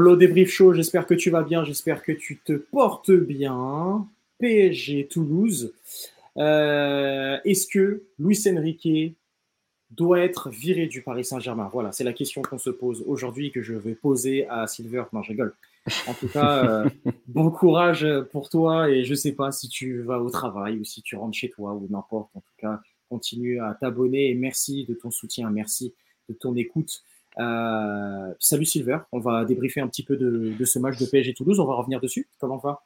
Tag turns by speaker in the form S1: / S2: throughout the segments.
S1: Lolo débrief chaud, j'espère que tu vas bien, j'espère que tu te portes bien. PSG Toulouse. Euh, est-ce que Luis Enrique doit être viré du Paris Saint-Germain? Voilà, c'est la question qu'on se pose aujourd'hui que je vais poser à Silver. Non, je rigole. En tout cas, euh, bon courage pour toi et je sais pas si tu vas au travail ou si tu rentres chez toi ou n'importe. En tout cas, continue à t'abonner et merci de ton soutien, merci de ton écoute. Euh, salut Silver, on va débriefer un petit peu de, de, ce match de PSG Toulouse, on va revenir dessus. Comment va?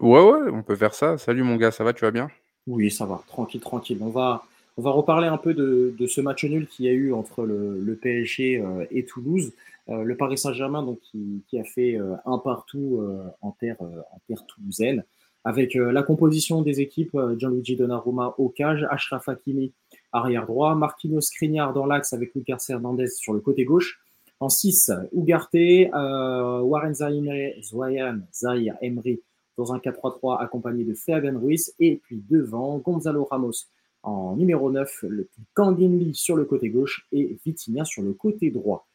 S2: Ouais, ouais, on peut faire ça. Salut mon gars, ça va, tu vas bien?
S1: Oui, ça va, tranquille, tranquille. On va, on va reparler un peu de, de ce match nul qu'il y a eu entre le, le PSG euh, et Toulouse. Euh, le Paris Saint-Germain, donc qui, qui, a fait un partout en terre, en terre toulousaine, avec la composition des équipes Gianluigi Donnarumma au cage, Ashraf Hakimi arrière droit, Marquinhos Skriniar dans l'axe avec Lucas Hernandez sur le côté gauche. En 6, Ugarte, Warren Zahir Emery dans un 4-3-3 accompagné de Fabian Ruiz et puis devant Gonzalo Ramos en numéro 9, le Kanginli sur le côté gauche et Vitinha sur le côté droit.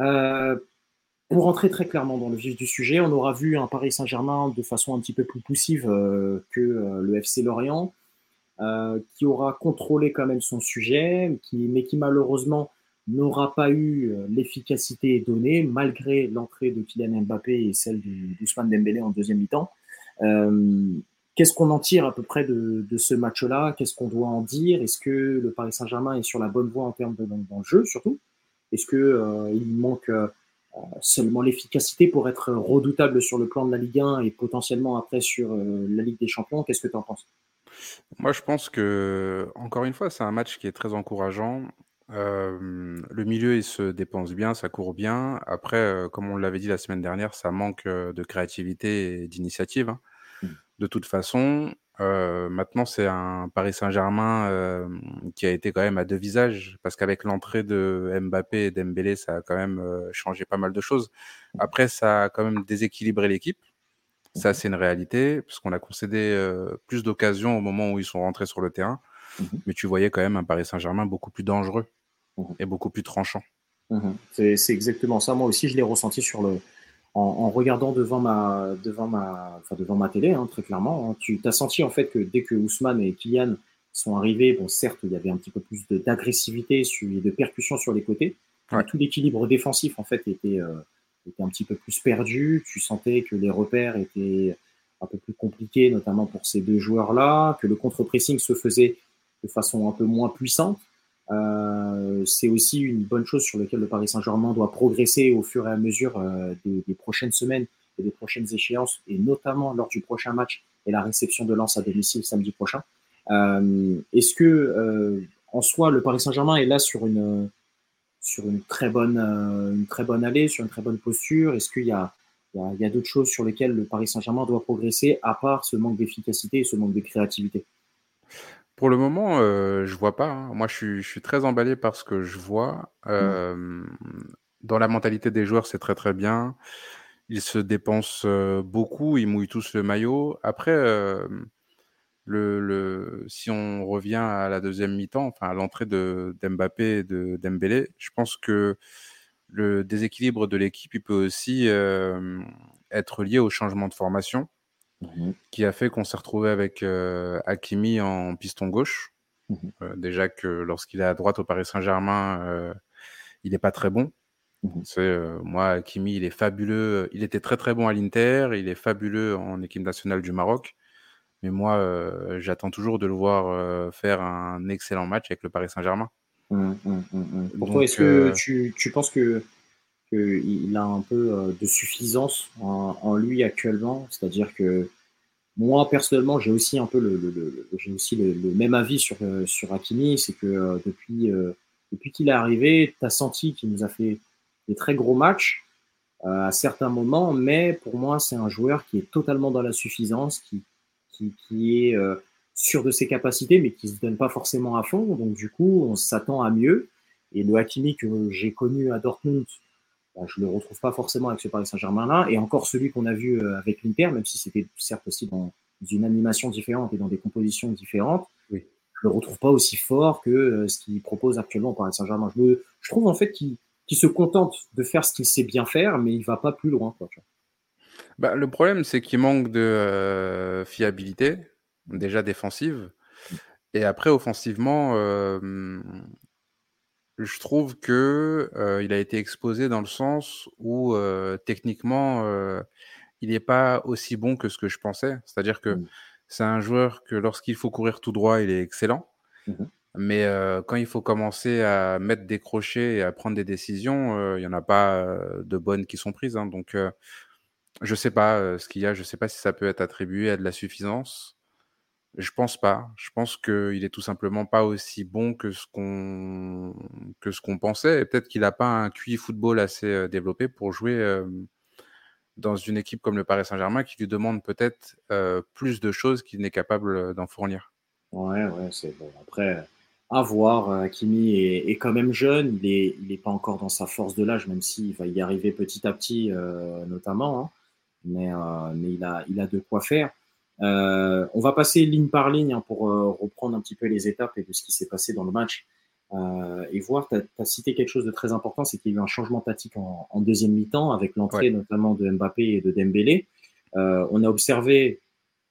S1: Euh, pour rentrer très clairement dans le vif du sujet, on aura vu un Paris Saint-Germain de façon un petit peu plus poussive euh, que euh, le FC Lorient, euh, qui aura contrôlé quand même son sujet, mais qui malheureusement n'aura pas eu euh, l'efficacité donnée malgré l'entrée de Kylian Mbappé et celle d'Ousmane Dembélé en deuxième mi-temps. Qu'est-ce qu'on en tire à peu près de, ce match-là? Qu'est-ce qu'on doit en dire? Est-ce que le Paris Saint-Germain est sur la bonne voie en termes de dans le jeu surtout? Est-ce que euh, il manque euh, seulement l'efficacité pour être redoutable sur le plan de la Ligue 1 et potentiellement après sur euh, la Ligue des Champions? Qu'est-ce que tu en penses?
S2: Moi, je pense que, encore une fois, c'est un match qui est très encourageant. Euh, le milieu, il se dépense bien, ça court bien. Après, euh, comme on l'avait dit la semaine dernière, ça manque de créativité et d'initiative. Hein. Mmh. De toute façon, euh, maintenant, c'est un Paris Saint-Germain euh, qui a été quand même à deux visages, parce qu'avec l'entrée de Mbappé et Dembélé, ça a quand même euh, changé pas mal de choses. Après, ça a quand même déséquilibré l'équipe. Ça, c'est une réalité, parce qu'on a concédé euh, plus d'occasions au moment où ils sont rentrés sur le terrain. Mmh Mais tu voyais quand même un Paris Saint-Germain beaucoup plus dangereux mmh et beaucoup plus tranchant.
S1: Mmh c'est exactement ça. Moi aussi, je l'ai ressenti sur le, en, en, regardant devant ma, devant ma, enfin devant ma télé, hein, très clairement. Hein, tu as senti en fait que dès que Ousmane et Kylian sont arrivés, bon certes il y avait un petit peu plus d'agressivité et de percussion sur les côtés, ouais. tout l'équilibre défensif en fait était, euh, était un petit peu plus perdu. Tu sentais que les repères étaient un peu plus compliqués, notamment pour ces deux joueurs-là, que le contre-pressing se faisait de façon un peu moins puissante. Euh, c'est aussi une bonne chose sur laquelle le Paris Saint-Germain doit progresser au fur et à mesure euh, des, prochaines semaines et des prochaines échéances, et notamment lors du prochain match et la réception de Lens à domicile samedi prochain. Euh, Est-ce que, en soi, le Paris Saint-Germain est là sur une sur une très bonne euh, une très bonne allée, sur une très bonne posture? Est-ce qu'il y a il y a, a d'autres choses sur lesquelles le Paris Saint-Germain doit progresser, à part ce manque d'efficacité et ce manque de créativité?
S2: Pour le moment, euh, je vois pas. Hein. Moi, je suis, je suis, très emballé par ce que je vois. Euh, mmh. Dans la mentalité des joueurs, c'est très très bien. Ils se dépensent euh, beaucoup, ils mouillent tous le maillot. Après, euh, le, le, si on revient à la deuxième mi-temps, enfin à l'entrée de d'Mbappé et de Dembélé, je pense que le déséquilibre de l'équipe, il peut aussi euh, être lié au changement de formation. Mmh qui a fait qu'on s'est retrouvé avec euh, Hakimi en piston gauche. Mmh euh, déjà que lorsqu'il est à droite au Paris Saint-Germain, il n'est pas très bon. Mmh c'est moi Hakimi, il est fabuleux. Il était très très bon à l'Inter, il est fabuleux en équipe nationale du Maroc. Mais moi, euh, j'attends toujours de le voir euh, faire un excellent match avec le Paris Saint-Germain.
S1: Pour toi, est-ce que tu, tu penses que qu'il a un peu euh, de suffisance en, en lui actuellement? C'est-à-dire que moi, personnellement, j'ai aussi un peu le, le, le j'ai aussi le, le, même avis sur, euh, sur Hakimi. C'est que euh, depuis, depuis qu'il est arrivé, tu as senti qu'il nous a fait des très gros matchs à certains moments, mais pour moi, c'est un joueur qui est totalement dans la suffisance, qui, qui, qui est sûr de ses capacités, mais qui se donne pas forcément à fond. Donc, du coup, on s'attend à mieux. Et le Hakimi que j'ai connu à Dortmund, bah, je le retrouve pas forcément avec ce Paris Saint-Germain-là. Et encore celui qu'on a vu euh, avec l'Inter, même si c'était certes aussi dans une animation différente et dans des compositions différentes, oui. je le retrouve pas aussi fort que euh, ce qu'il propose actuellement au Paris Saint-Germain. Je, je trouve en fait qu'il qui se contente de faire ce qu'il sait bien faire, mais il va pas plus loin. Quoi,
S2: bah, le problème, c'est qu'il manque de euh, fiabilité, déjà défensive. Et après, offensivement, euh, je trouve que euh, il a été exposé dans le sens où techniquement, il n'est pas aussi bon que ce que je pensais. C'est-à-dire que mmh. c'est un joueur que lorsqu'il faut courir tout droit, il est excellent. Mmh Mais quand il faut commencer à mettre des crochets et à prendre des décisions, il n'y en a pas de bonnes qui sont prises. Hein. Donc, je sais pas ce qu'il y a. Je sais pas si ça peut être attribué à de la suffisance. Je pense pas. Je pense qu'il est tout simplement pas aussi bon que ce qu'on pensait. Peut-être qu'il n'a pas un QI football assez développé pour jouer dans une équipe comme le Paris Saint-Germain qui lui demande peut-être plus de choses qu'il n'est capable d'en fournir.
S1: Ouais, ouais, c'est bon. Après, à voir. Hakimi est, quand même jeune. Il n'est pas encore dans sa force de l'âge, même s'il va y arriver petit à petit, notamment. Hein mais, euh, mais il, a, il a de quoi faire. Euh, on va passer ligne par ligne hein, pour euh, reprendre un petit peu les étapes et de ce qui s'est passé dans le match. Et voir, tu as, cité quelque chose de très important, c'est qu'il y a eu un changement tactique en, en deuxième mi-temps avec l'entrée notamment de Mbappé et de Dembélé. On a observé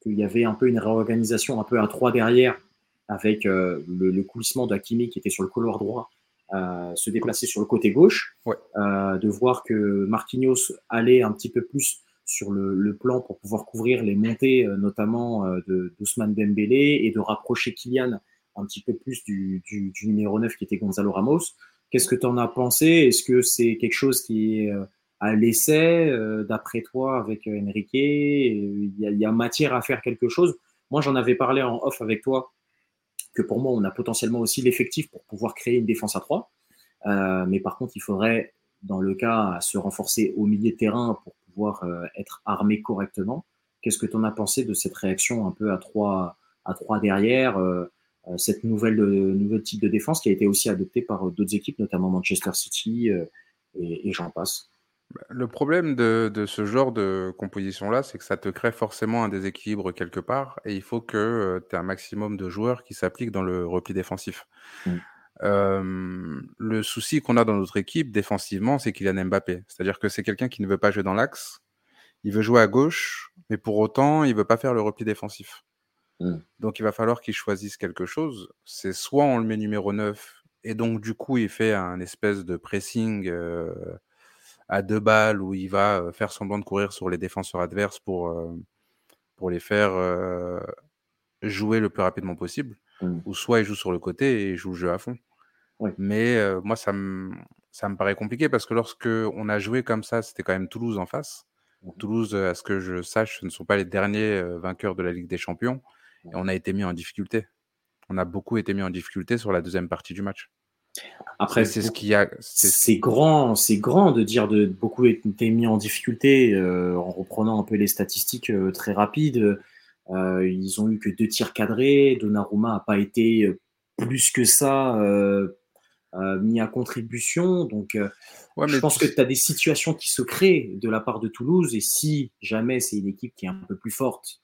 S1: qu'il y avait un peu une réorganisation un peu à trois derrière avec euh, le, le, coulissement d'Akimi qui était sur le couloir droit se déplacer sur le côté gauche, ouais. de voir que Marquinhos allait un petit peu plus sur le, plan pour pouvoir couvrir les montées, euh, notamment euh, de d'Ousmane Dembélé, et de rapprocher Kylian un petit peu plus du, numéro 9 qui était Gonzalo Ramos. Qu'est-ce que tu en as pensé? Est-ce que c'est quelque chose qui est euh, à l'essai, d'après toi, avec Enrique? Il y, a, matière à faire quelque chose? Moi, j'en avais parlé en off avec toi, que pour moi, on a potentiellement aussi l'effectif pour pouvoir créer une défense à 3. Euh, mais par contre, il faudrait, dans le cas, se renforcer au milieu de terrain pour euh, être armé correctement. Qu'est-ce que tu en as pensé de cette réaction un peu à trois, à trois derrière, euh, euh, cette nouvelle, nouvel type de défense qui a été aussi adoptée par d'autres équipes, notamment Manchester City et, j'en passe
S2: bah, le problème de, de, ce genre de composition-là, c'est que ça te crée forcément un déséquilibre quelque part et il faut que tu aies un maximum de joueurs qui s'appliquent dans le repli défensif. Mmh. Euh, le souci qu'on a dans notre équipe défensivement, c'est qu'il a Mbappé. C'est-à-dire que c'est quelqu'un qui ne veut pas jouer dans l'axe, il veut jouer à gauche, mais pour autant, il veut pas faire le repli défensif. Mmh. Donc il va falloir qu'il choisisse quelque chose. C'est soit on le met numéro 9, et donc du coup, il fait un espèce de pressing euh, à deux balles où il va euh, faire semblant de courir sur les défenseurs adverses pour, euh, pour les faire jouer le plus rapidement possible. Mmh. Ou soit il joue sur le côté et il joue le jeu à fond. Mais moi, ça me, ça me paraît compliqué parce que lorsque on a joué comme ça, c'était quand même Toulouse en face. Mmh Toulouse, à ce que je sache, ce ne sont pas les derniers vainqueurs de la Ligue des Champions. Et on a été mis en difficulté. On a beaucoup été mis en difficulté sur la deuxième partie du match.
S1: Après, c'est ce qu'il y a. C'est grand, c'est grand de dire de beaucoup été mis en difficulté euh, en reprenant un peu les statistiques euh, très rapides. Euh, ils ont eu que deux tirs cadrés. Donnarumma n'a pas été plus que ça euh, mis à contribution. Donc, euh, je pense que tu as des situations qui se créent de la part de Toulouse. Et si jamais c'est une équipe qui est un peu plus forte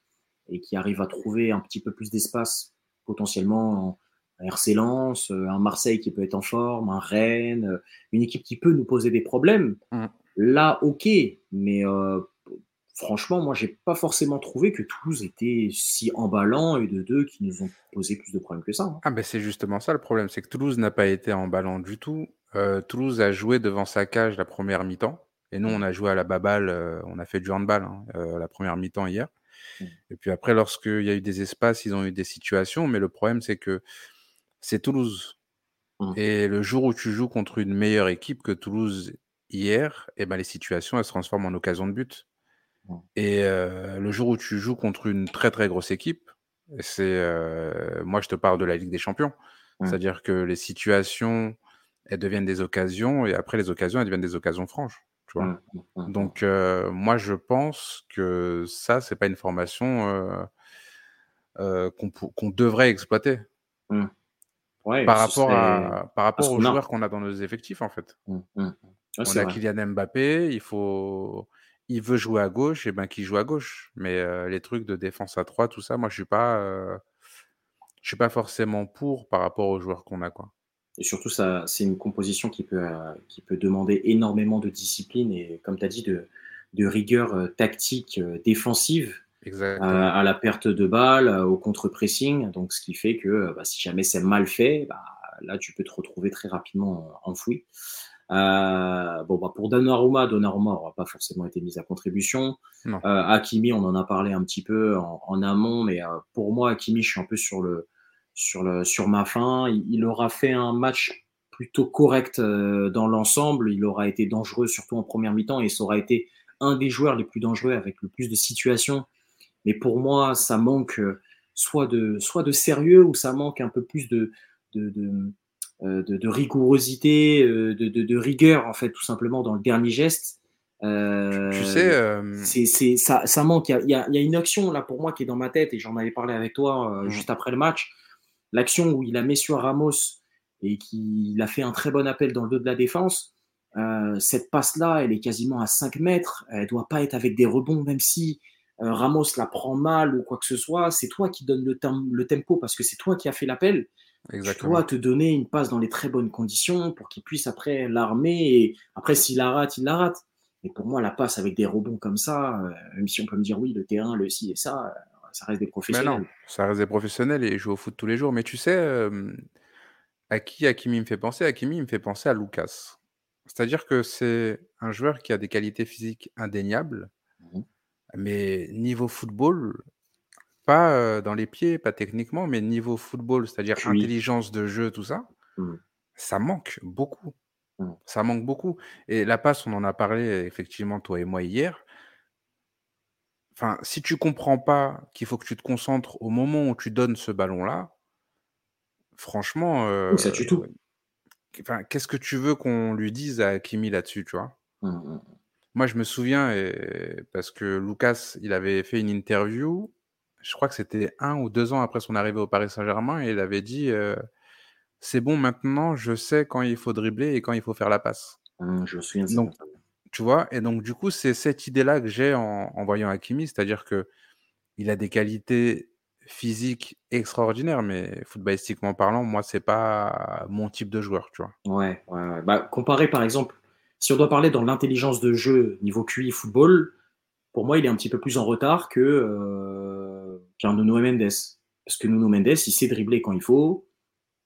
S1: et qui arrive à trouver un petit peu plus d'espace, potentiellement un RC Lens, euh, un Marseille qui peut être en forme, un Rennes, une équipe qui peut nous poser des problèmes, mmh. là, ok. Mais euh, franchement, moi, j'ai pas forcément trouvé que Toulouse était si emballant et de deux qui nous ont posé plus de problèmes que ça. Hein.
S2: Ah ben c'est justement ça le problème, c'est que Toulouse n'a pas été emballant du tout. Euh, Toulouse a joué devant sa cage la première mi-temps, et nous, mmh. on a joué à la baballe, euh, on a fait du handball hein, euh, la première mi-temps hier. Mmh. Et puis après, lorsqu'il y a eu des espaces, ils ont eu des situations, mais le problème, c'est que c'est Toulouse. Mmh. Et le jour où tu joues contre une meilleure équipe que Toulouse hier, eh ben, les situations, elles se transforment en occasion de but. Et le jour où tu joues contre une très très grosse équipe, c'est moi je te parle de la Ligue des Champions, c'est-à-dire que les situations elles deviennent des occasions et après les occasions elles deviennent des occasions franches. Tu vois? Donc moi je pense que ça c'est pas une formation qu'on devrait exploiter. Mmh. Ouais, par, rapport à, par rapport aux joueurs qu'on a dans nos effectifs en fait. Mmh, on a Kylian Mbappé, il faut il veut jouer à gauche, et ben qu'il joue à gauche. Mais euh, les trucs de défense à 3, tout ça, moi je suis pas, euh, je suis pas forcément pour par rapport aux joueurs qu'on a, quoi.
S1: Et surtout, ça, c'est une composition qui peut, euh, qui peut demander énormément de discipline et, comme tu as dit, de, de rigueur tactique défensive à la perte de balle, au contre-pressing. Donc, ce qui fait que bah, si jamais c'est mal fait, bah, là, tu peux te retrouver très rapidement enfoui. Euh, bon, bah, pour Donnarumma, Donnarumma n'aura pas forcément été mis à contribution. Euh, Hakimi, on en a parlé un petit peu en, amont, mais pour moi, Hakimi, je suis un peu sur le, sur, le, sur ma fin. Il, aura fait un match plutôt correct euh, dans l'ensemble. Il aura été dangereux, surtout en première mi-temps, et ça aura été un des joueurs les plus dangereux avec le plus de situations. Mais pour moi, ça manque euh, soit de, soit de sérieux ou ça manque un peu plus de, de, de, euh, de rigourosité, de, de, rigueur, en fait, tout simplement dans le dernier geste.
S2: Euh, tu sais,
S1: euh... c'est, ça, ça manque. Il y, y, a, une action là pour moi qui est dans ma tête et j'en avais parlé avec toi juste après le match l'action où il a mis sur Ramos et qu'il a fait un très bon appel dans le dos de la défense, euh, cette passe-là, elle est quasiment à 5 mètres. Elle doit pas être avec des rebonds, même si euh, Ramos la prend mal ou quoi que ce soit. C'est toi qui donne le, le tempo parce que c'est toi qui as fait l'appel. Tu dois te donner une passe dans les très bonnes conditions pour qu'il puisse après l'armer. Et après, s'il la rate, il la rate. Mais pour moi, la passe avec des rebonds comme ça, euh, même si on peut me dire oui, le terrain, le ci et ça, ça reste des professionnels. non,
S2: ça reste des professionnels et ils jouent au foot tous les jours. Mais tu sais, à qui Hakimi me fait penser? Hakimi me fait penser à Lucas. C'est-à-dire que c'est un joueur qui a des qualités physiques indéniables, mmh mais niveau football, pas dans les pieds, pas techniquement, mais niveau football, c'est-à-dire intelligence de jeu, tout ça, mmh. ça manque beaucoup. Mmh. Ça manque beaucoup. Et la passe, on en a parlé effectivement, toi et moi, hier. Enfin, si tu comprends pas qu'il faut que tu te concentres au moment où tu donnes ce ballon-là, franchement,
S1: ça tue tout.
S2: enfin, qu'est-ce que tu veux qu'on lui dise à Kimi là-dessus, tu vois? Mmh. Moi, je me souviens parce que Lucas, il avait fait une interview, je crois que c'était un ou deux ans après son arrivée au Paris Saint-Germain et il avait dit, «C'est bon maintenant, je sais quand il faut dribbler et quand il faut faire la passe».
S1: je me souviens
S2: de ça. Tu vois Et donc, du coup, c'est cette idée-là que j'ai en, voyant Hakimi, c'est-à-dire que il a des qualités physiques extraordinaires, mais footballistiquement parlant, moi, c'est pas mon type de joueur, tu vois.
S1: Ouais, ouais, Bah, comparé, par exemple, si on doit parler dans l'intelligence de jeu niveau QI football, pour moi, il est un petit peu plus en retard que euh, qu'un Nuno Mendes. Parce que Nuno Mendes, il sait dribbler quand il faut,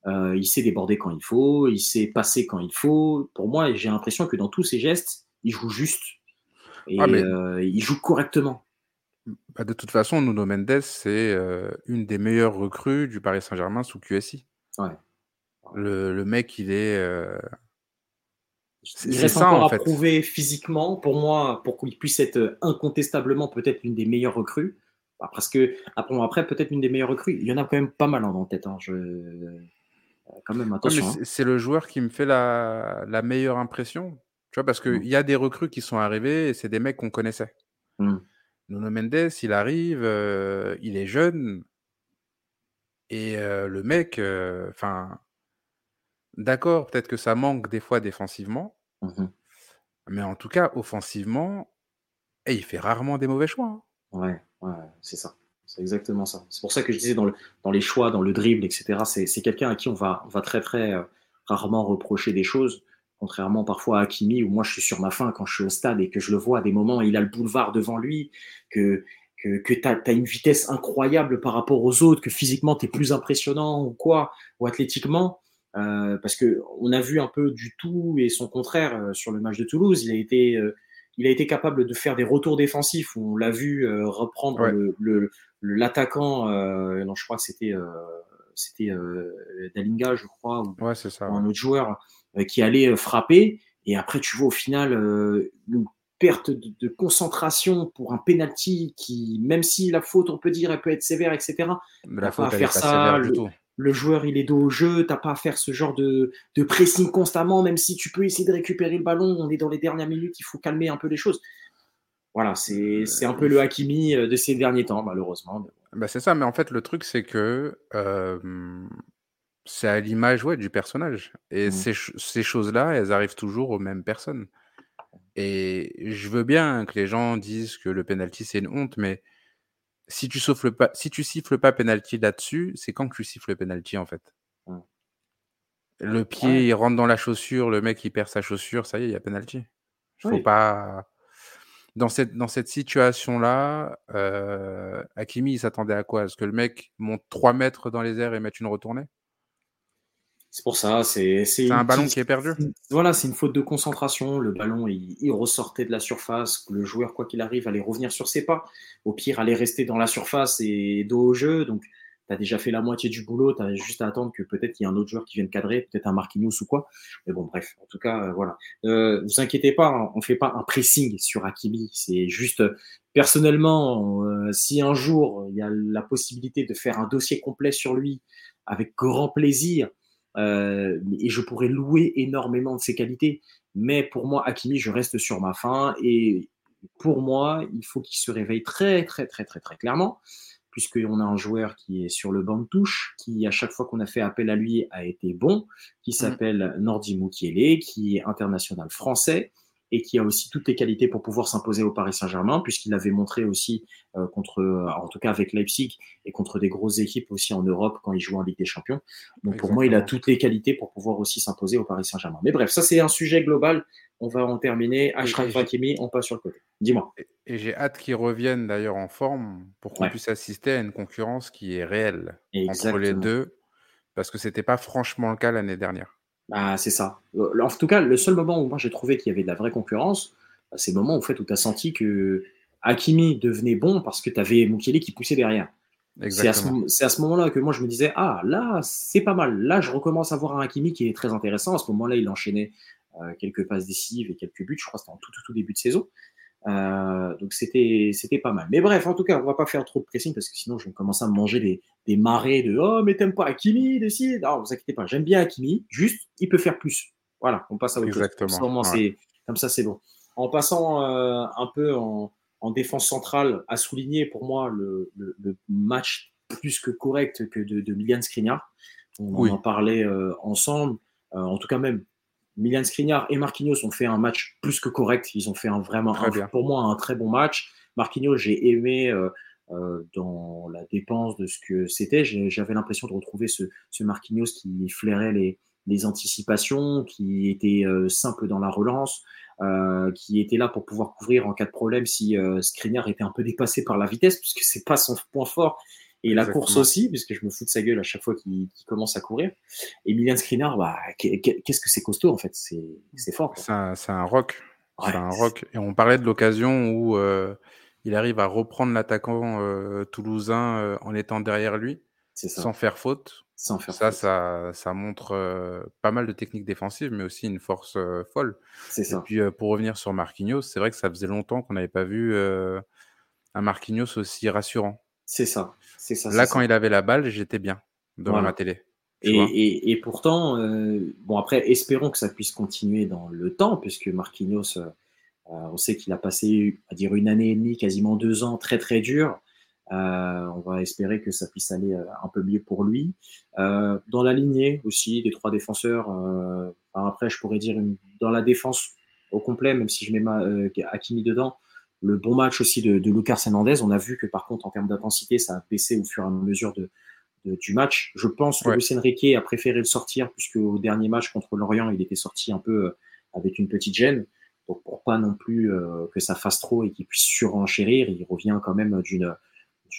S1: euh, il sait déborder quand il faut, il sait passer quand il faut. Pour moi, j'ai l'impression que dans tous ses gestes, il joue juste et ah, euh, il joue correctement.
S2: Bah, de toute façon, Nuno Mendes, c'est euh, une des meilleures recrues du Paris Saint-Germain sous QSI.
S1: Ouais.
S2: Le, mec, il est.
S1: Il reste ça, encore en fait. à prouver physiquement, pour moi, pour qu'il puisse être incontestablement peut-être une des meilleures recrues. Bah, parce que, après, après peut-être une des meilleures recrues. Il y en a quand même pas mal en tête. Hein. Je... Quand même, attention.
S2: Hein. C'est le joueur qui me fait la, la meilleure impression parce qu'il mmh. y a des recrues qui sont arrivés et c'est des mecs qu'on connaissait. Mmh. Nuno Mendes, il arrive, euh, il est jeune. Et euh, le mec, euh, enfin, d'accord, peut-être que ça manque des fois défensivement. Mmh mais en tout cas, offensivement, et il fait rarement des mauvais choix. Hein.
S1: Ouais, ouais, c'est ça. C'est exactement ça. C'est pour ça que je disais dans, le, dans les choix, dans le dribble, etc. C'est quelqu'un à qui on va, on va très, très rarement reprocher des choses. Contrairement parfois à Hakimi, où moi je suis sur ma faim quand je suis au stade et que je le vois à des moments, il a le boulevard devant lui, que, que, que tu as, une vitesse incroyable par rapport aux autres, que physiquement tu es plus impressionnant ou quoi, ou athlétiquement. Euh, parce que on a vu un peu du tout et son contraire euh, sur le match de Toulouse. Il a été, euh, il a été capable de faire des retours défensifs. On l'a vu reprendre le l'attaquant. non, je crois que c'était c'était Dalinga, je crois, ou,
S2: ouais, ça,
S1: un autre joueur euh, qui allait euh, frapper. Et après, tu vois au final euh, une perte de, concentration pour un penalty qui, même si la faute, on peut dire, elle peut être sévère, etc.
S2: Mais la faute, pas à faire ça.
S1: Le, le, joueur, il est dos au jeu. T'as pas à faire ce genre de, de, pressing constamment, même si tu peux essayer de récupérer le ballon. On est dans les dernières minutes, il faut calmer un peu les choses. Voilà, c'est un peu le Hakimi de ces derniers temps, malheureusement.
S2: Bah c'est ça, mais en fait, le truc, c'est que c'est à l'image, ouais, du personnage et mmh. ces ces choses-là, elles arrivent toujours aux mêmes personnes et je veux bien que les gens disent que le penalty, c'est une honte, mais si tu souffles pas si tu siffles pas penalty là-dessus, c'est quand que tu siffles le penalty, en fait? Mmh. Le pied, il rentre dans la chaussure, le mec, il perd sa chaussure, ça y est, il y a penalty. Il faut pas. Dans cette, dans cette situation-là, euh, Hakimi, il s'attendait à quoi? Est-ce que le mec monte 3 mètres dans les airs et mette une retournée?
S1: C'est pour ça. C'est
S2: un ballon qui est perdu.
S1: Voilà, c'est une faute de concentration. Le ballon, il, il ressortait de la surface. Le joueur, quoi qu'il arrive, allait revenir sur ses pas. Au pire, allait rester dans la surface et dos au jeu. Donc, tu as déjà fait la moitié du boulot, tu as juste à attendre que peut-être qu'il y ait un autre joueur qui vienne cadrer, peut-être un Marquinhos ou quoi. Mais bon, bref, en tout cas, euh, voilà. Euh, vous inquiétez pas, hein, on fait pas un pressing sur Hakimi, c'est juste, personnellement, euh, si un jour il y a la possibilité de faire un dossier complet sur lui, avec grand plaisir, euh, et je pourrais louer énormément de ses qualités, mais pour moi, Hakimi, je reste sur ma fin, et pour moi, il faut qu'il se réveille très, très, très, très, très clairement puisqu'on a un joueur qui est sur le banc de touche, qui à chaque fois qu'on a fait appel à lui a été bon, qui mmh. s'appelle Nordi Mukiele, qui est international français et qui a aussi toutes les qualités pour pouvoir s'imposer au Paris Saint-Germain, puisqu'il avait montré aussi euh, contre, en tout cas avec Leipzig et contre des grosses équipes aussi en Europe quand il joue en Ligue des Champions. Donc pour moi, il a toutes les qualités pour pouvoir aussi s'imposer au Paris Saint-Germain. Mais bref, ça c'est un sujet global. On va en terminer. Ashraf Hakimi, on passe sur le côté. Dis-moi.
S2: Et j'ai hâte qu'il revienne d'ailleurs en forme pour qu'on puisse assister à une concurrence qui est réelle entre les deux, parce que c'était pas franchement le cas l'année dernière.
S1: Ah, c'est ça. Euh, en tout cas, le seul moment où moi j'ai trouvé qu'il y avait de la vraie concurrence, bah, c'est le moment en fait, où tu as senti que Hakimi devenait bon parce que tu avais Mukele qui poussait derrière. C'est à ce, moment-là que moi je me disais, ah là, c'est pas mal. Là, je recommence à voir un Hakimi qui est très intéressant. À ce moment-là, il enchaînait euh, quelques passes décisives et quelques buts. Je crois que c'était en tout, tout, tout début de saison. Euh, donc c'était c'était pas mal. Mais bref, en tout cas, on va pas faire trop de pressing parce que sinon je vais commencer à me manger des, des marées de oh mais t'aimes pas Hakimi, décide. Non, vous inquiétez pas, j'aime bien Hakimi. Juste, il peut faire plus. Voilà, on passe à autre
S2: Exactement.
S1: chose. Comme ça, c'est bon. En passant euh, un peu en, en, défense centrale, à souligner pour moi le, le, match plus que correct que de, de Milian Skriniar. On en parlait euh, ensemble. en tout cas même Milan Skriniar et Marquinhos ont fait un match plus que correct. Ils ont fait un, vraiment, pour moi, un très bon match. Marquinhos, j'ai aimé euh, euh, dans la dépense de ce que c'était. J'avais l'impression de retrouver ce, ce, Marquinhos qui flairait les, les anticipations, qui était euh, simple dans la relance, qui était là pour pouvoir couvrir en cas de problème si Skriniar était un peu dépassé par la vitesse, puisque c'est pas son point fort. Et la course aussi, puisque je me fous de sa gueule à chaque fois qu'il commence à courir. Et Milian Skriniar, bah, qu'est-ce que c'est costaud en fait, c'est fort.
S2: C'est un, rock. c'est un rock. Et on parlait de l'occasion où euh, il arrive à reprendre l'attaquant euh, toulousain euh, en étant derrière lui, sans faire faute.
S1: Sans faire
S2: ça, ça, ça, montre pas mal de techniques défensives, mais aussi une force folle.
S1: C'est ça.
S2: Et puis pour revenir sur Marquinhos, c'est vrai que ça faisait longtemps qu'on n'avait pas vu un Marquinhos aussi rassurant.
S1: C'est ça. C'est ça.
S2: Là, quand il avait la balle, j'étais bien devant ma télé.
S1: Et, et, pourtant, euh, bon après, espérons que ça puisse continuer dans le temps, puisque Marquinhos, euh, euh, on sait qu'il a passé, à dire une année et demie, quasiment deux ans, très très dur. on va espérer que ça puisse aller un peu mieux pour lui. dans la lignée aussi, des trois défenseurs. après, je pourrais dire dans la défense au complet, même si je mets ma, Hakimi dedans, le bon match aussi de, de Lucas Hernandez. On a vu que par contre, en termes d'intensité, ça a baissé au fur et à mesure de, du match. Je pense que Enrique a préféré le sortir, puisque au dernier match contre Lorient, il était sorti un peu euh, avec une petite gêne. Donc pour pas non plus euh, que ça fasse trop et qu'il puisse surenchérir, il revient quand même d'une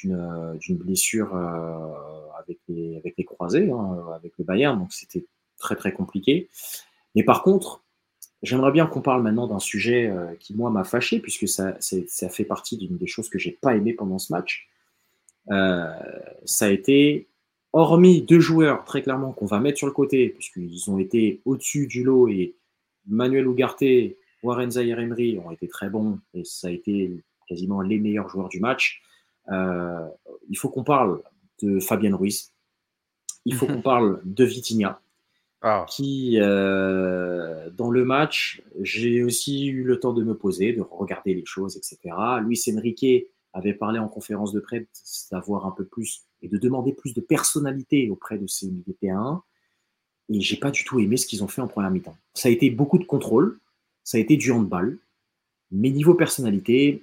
S1: d'une blessure euh, avec les avec les croisés, hein, avec le Bayern. Donc c'était très très compliqué. Mais par contre, J'aimerais bien qu'on parle maintenant d'un sujet euh, qui, moi, m'a fâché, puisque ça, ça fait partie d'une des choses que j'ai pas aimé pendant ce match. Euh, ça a été, hormis deux joueurs, très clairement, qu'on va mettre sur le côté, puisqu'ils ont été au-dessus du lot, et Manuel Ugarte, Warren Zahir Emery ont été très bons, et ça a été quasiment les meilleurs joueurs du match. Euh, il faut qu'on parle de Fabien Ruiz. Il faut qu'on parle de Vitinha. Ah. qui, euh, dans le match, j'ai aussi eu le temps de me poser, de regarder les choses, etc. Luis Enrique avait parlé en conférence de presse d'avoir un peu plus et de demander plus de personnalité auprès de ses milieux. Et j'ai pas du tout aimé ce qu'ils ont fait en première mi-temps. Ça a été beaucoup de contrôle, ça a été du handball, mais niveau personnalité,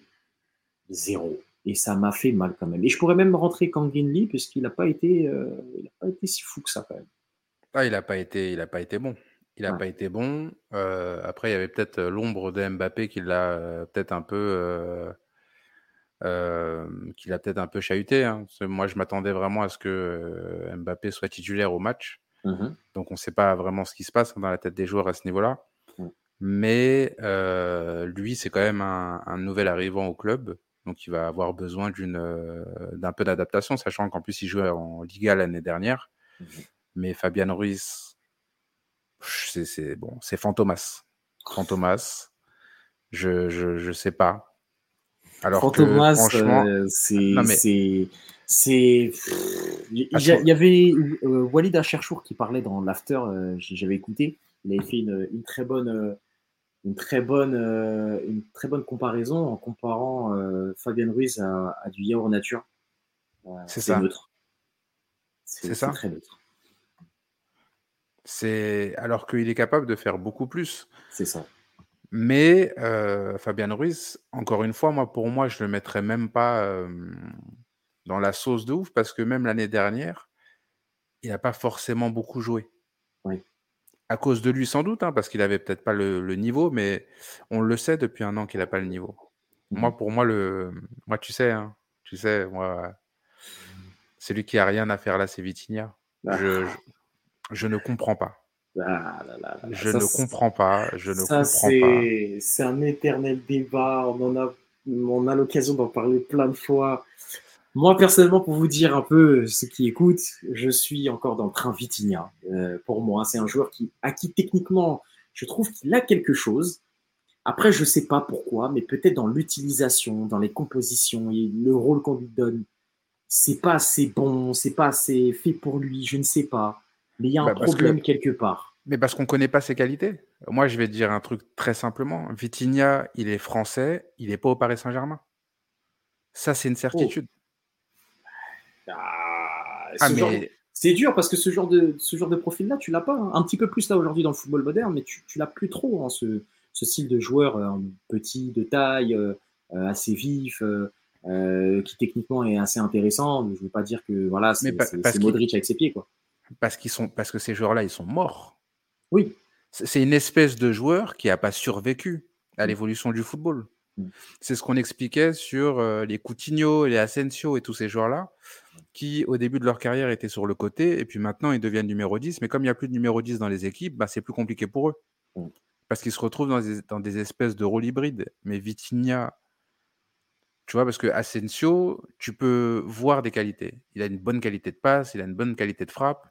S1: zéro. Et ça m'a fait mal quand même. Et je pourrais même rentrer Kangin Lee, puisqu'il n'a pas, été, euh, pas été si fou que ça quand même.
S2: Ah, il n'a pas été, il a pas été bon. Il n'a pas été bon. Euh, après, il y avait peut-être l'ombre de Mbappé qui l'a peut-être un peu, qui l'a peut-être un peu chahuté. Hein. Moi, je m'attendais vraiment à ce que Mbappé soit titulaire au match. Mmh Donc, on ne sait pas vraiment ce qui se passe dans la tête des joueurs à ce niveau-là. Mmh. Mais lui, c'est quand même un, nouvel arrivant au club. Donc, il va avoir besoin d'un peu d'adaptation, sachant qu'en plus, il jouait en Liga l'année dernière. Mmh Mais Fabian Ruiz, c'est bon, c'est Fantomas. Fantomas, je, je, je sais pas.
S1: Alors Fantomas, franchement, euh, c'est c'est il y, avait euh, Walid Acherchour qui parlait dans l'after, euh, j'avais écouté, il avait fait une, une très bonne une très bonne une très bonne comparaison en comparant Fabien Ruiz à, à, du yaourt nature.
S2: c'est ça. C'est ça.
S1: Très neutre.
S2: C'est alors qu'il est capable de faire beaucoup plus.
S1: C'est ça.
S2: Mais euh, Fabien Ruiz, encore une fois, moi, pour moi, je le mettrais même pas dans la sauce de ouf parce que même l'année dernière, il n'a pas forcément beaucoup joué.
S1: Oui.
S2: À cause de lui, sans doute, hein, parce qu'il avait peut-être pas le, niveau, mais on le sait depuis un an qu'il n'a pas le niveau. Mmh moi, pour moi, le, moi, tu sais, hein, tu sais, moi, celui qui a rien à faire là, c'est Vitinha. je, ah. Je ne comprends pas.
S1: Ah
S2: je ne comprends pas. Je ne comprends pas.
S1: C'est un éternel débat. On en a, on a l'occasion d'en parler plein de fois. Moi, personnellement, pour vous dire un peu ce qui écoute, je suis encore dans le train Vitinha. Euh, pour moi, c'est un joueur qui, à qui techniquement, je trouve qu'il a quelque chose. Après, je ne sais pas pourquoi, mais peut-être dans l'utilisation, dans les compositions et le rôle qu'on lui donne, c'est pas assez bon, c'est pas assez fait pour lui, je ne sais pas. Mais il y a un bah, problème quelque part.
S2: Mais parce qu'on ne connaît pas ses qualités. Moi, je vais te dire un truc très simplement. Vitinha, il est français, il n'est pas au Paris Saint-Germain. Ça, c'est une certitude.
S1: Oh. Ah, ah C'est dur parce que ce genre de, ce genre de profil-là, tu l'as pas. Hein. Un petit peu plus là aujourd'hui dans le football moderne, mais tu, tu l'as plus trop, hein, ce, ce, style de joueur euh, petit, de taille, euh, euh, assez vif, qui techniquement est assez intéressant. Je ne veux pas dire que voilà, c'est Modric avec ses pieds. Quoi
S2: parce, qu'ils sont, parce que ces joueurs-là, ils sont morts.
S1: Oui.
S2: C'est une espèce de joueur qui n'a pas survécu à mmh. l'évolution du football. Mmh. C'est ce qu'on expliquait sur euh, les Coutinho, les Asensio et tous ces joueurs-là, qui au début de leur carrière étaient sur le côté, et puis maintenant ils deviennent numéro 10. Mais comme il n'y a plus de numéro 10 dans les équipes, bah, c'est plus compliqué pour eux. Mmh. Parce qu'ils se retrouvent dans des, dans des, espèces de rôles hybrides. Mais Vitinha, tu vois, parce que Asensio, tu peux voir des qualités. Il a une bonne qualité de passe, il a une bonne qualité de frappe.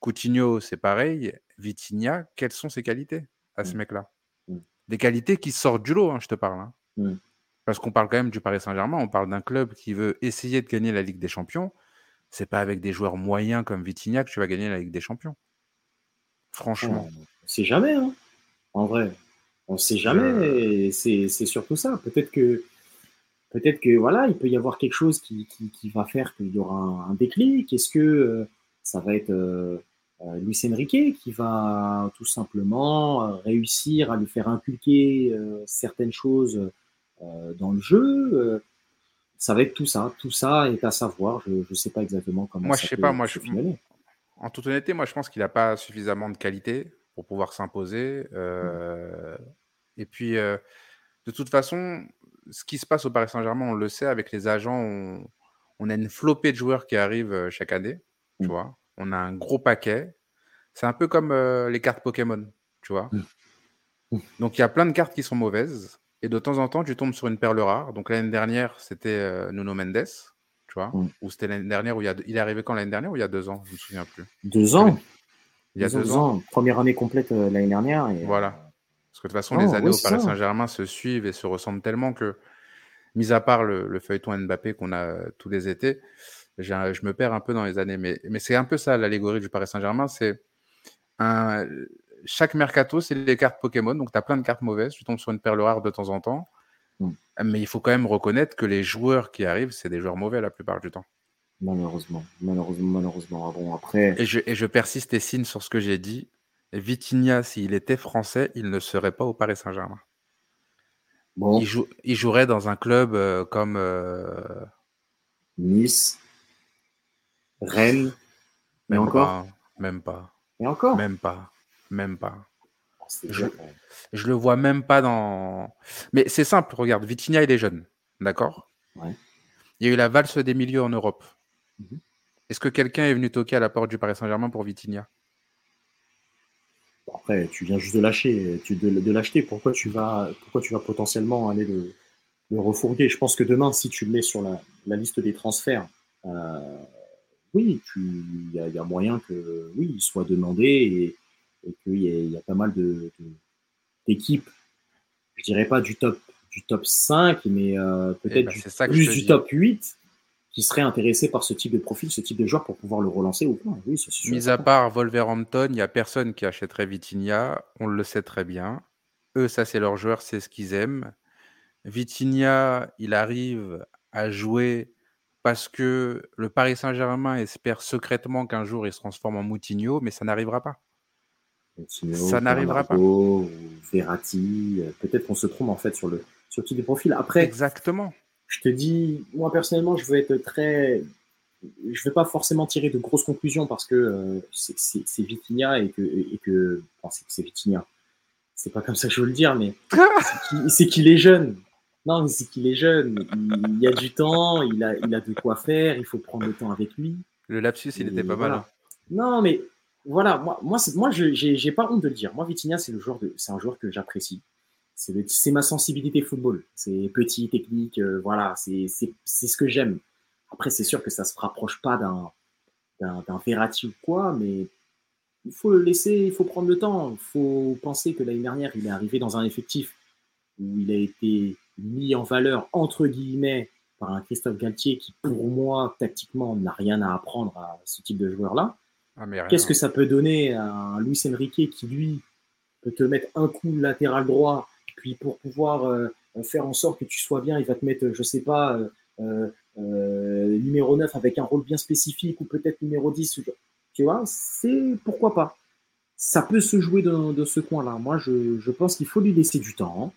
S2: Coutinho, c'est pareil. Vitinha, quelles sont ses qualités à ce mmh. mec-là? Mmh. Des qualités qui sortent du lot, hein, je te parle. Hein. Mmh. Parce qu'on parle quand même du Paris Saint-Germain, on parle d'un club qui veut essayer de gagner la Ligue des Champions. C'est pas avec des joueurs moyens comme Vitinha que tu vas gagner la Ligue des Champions. Franchement.
S1: On ne sait jamais, hein. en vrai. On ne sait jamais. C'est surtout ça. Peut-être que peut-être que voilà, il peut y avoir quelque chose qui, va faire qu'il y aura un, déclic. Est-ce que euh, ça va être euh, euh, Luis Enrique qui va tout simplement euh, réussir à lui faire inculquer certaines choses dans le jeu. ça va être tout ça. Tout ça est à savoir. Je ne sais pas exactement comment
S2: moi, ça je sais pas, moi, je, En toute honnêteté, moi, je pense qu'il n'a pas suffisamment de qualité pour pouvoir s'imposer. Et puis, de toute façon, ce qui se passe au Paris Saint-Germain, on le sait, avec les agents, on, a une flopée de joueurs qui arrivent chaque année. Tu mmh. vois, on a un gros paquet. C'est un peu comme euh, les cartes Pokémon, tu vois? Mm. Mm. Donc il y a plein de cartes qui sont mauvaises. Et de temps en temps, tu tombes sur une perle rare. Donc l'année dernière, c'était euh, Nuno Mendes, tu vois? Mm. Ou c'était l'année dernière où il, il est arrivé quand l'année dernière ou il y a deux ans? Je ne me souviens plus.
S1: Deux ans
S2: Il y a deux, ans.
S1: Première année complète euh, l'année dernière. Et...
S2: Voilà. Parce que de toute façon, les années au Paris Saint-Germain se suivent et se ressemblent tellement que, mis à part le, le feuilleton Mbappé qu'on a tous les étés, je me perds un peu dans les années. Mais, mais c'est un peu ça l'allégorie du Paris Saint-Germain. C'est un, chaque mercato, c'est les cartes Pokémon. Donc, tu as plein de cartes mauvaises. Tu tombes sur une perle rare de temps en temps. Mm. Mais il faut quand même reconnaître que les joueurs qui arrivent, c'est des joueurs mauvais la plupart du temps.
S1: Malheureusement, malheureusement, malheureusement. Ah bon, après...
S2: et, je, et je persiste et signe sur ce que j'ai dit. Vitinha, s'il était français, il ne serait pas au Paris Saint-Germain. Bon. Il, il, jouerait dans un club euh, comme euh,
S1: Nice, Rennes, mais
S2: même
S1: encore
S2: Même pas.
S1: Et encore
S2: Même pas. Même pas. Oh, je, je le vois même pas dans. Mais c'est simple, regarde, Vitinha, il est jeune. D'accord?
S1: Ouais.
S2: Il y a eu la valse des milieux en Europe. Mhm. Est-ce que quelqu'un est venu toquer à la porte du Paris Saint-Germain pour Vitinha?
S1: Après, tu viens juste de lâcher, tu, de, l'acheter. Pourquoi tu vas, pourquoi tu vas potentiellement aller le, le refourguer? Je pense que demain, si tu le mets sur la, liste des transferts, euh, oui, il y, a moyen que oui, il soit demandé et, qu'il y, a pas mal de, d'équipes. Je dirais pas du top du top 5, mais euh, eh peut-être ben, plus du top 8 qui serait intéressé par ce type de profil, ce type de joueur pour pouvoir le relancer ou pas. Oui,
S2: Mis à part Wolverhampton, il n'y a personne qui achèterait Vitinha, on le sait très bien. Eux, ça c'est leur joueur, c'est ce qu'ils aiment. Vitinha, il arrive à jouer parce que le Paris Saint-Germain espère secrètement qu'un jour il se transforme en Moutinho, mais ça n'arrivera pas. ça n'arrivera pas.
S1: Verratti, euh, peut-être qu'on se trompe en fait sur le, sur type de profil. Après,
S2: exactement.
S1: Je te dis, moi personnellement, je veux être très, je vais pas forcément tirer de grosses conclusions parce que euh, c'est Vitinha et que, et que, enfin, c'est Vitinha. C'est pas comme ça que je veux le dire, mais c'est qu'il est jeune. Non, c'est qu'il est jeune. Il, y a du temps, il a, il a de quoi faire, il faut prendre le temps avec lui.
S2: Le lapsus, il était pas mal. Hein.
S1: Non, mais voilà, moi, moi, moi je j'ai pas honte de le dire. Moi, Vitinha, c'est un joueur que j'apprécie. C'est ma sensibilité football. C'est petit, technique, euh, voilà, c'est ce que j'aime. Après, c'est sûr que ça se rapproche pas d'un d'un Verratti ou quoi, mais il faut le laisser, il faut prendre le temps. Il faut penser que l'année dernière, il est arrivé dans un effectif où il a été mis en valeur, entre guillemets, par un Christophe Galtier qui, pour moi, tactiquement, n'a rien à apprendre à ce type de joueur-là. Ah, Qu'est-ce que ça peut donner à un Luis Enrique qui, lui, peut te mettre un coup latéral droit, puis pour pouvoir euh, faire en sorte que tu sois bien, il va te mettre, je sais pas, euh, euh, numéro 9 avec un rôle bien spécifique, ou peut-être numéro 10, tu vois, c'est pourquoi pas. Ça peut se jouer de, ce coin-là. Moi, je, je pense qu'il faut lui laisser du temps.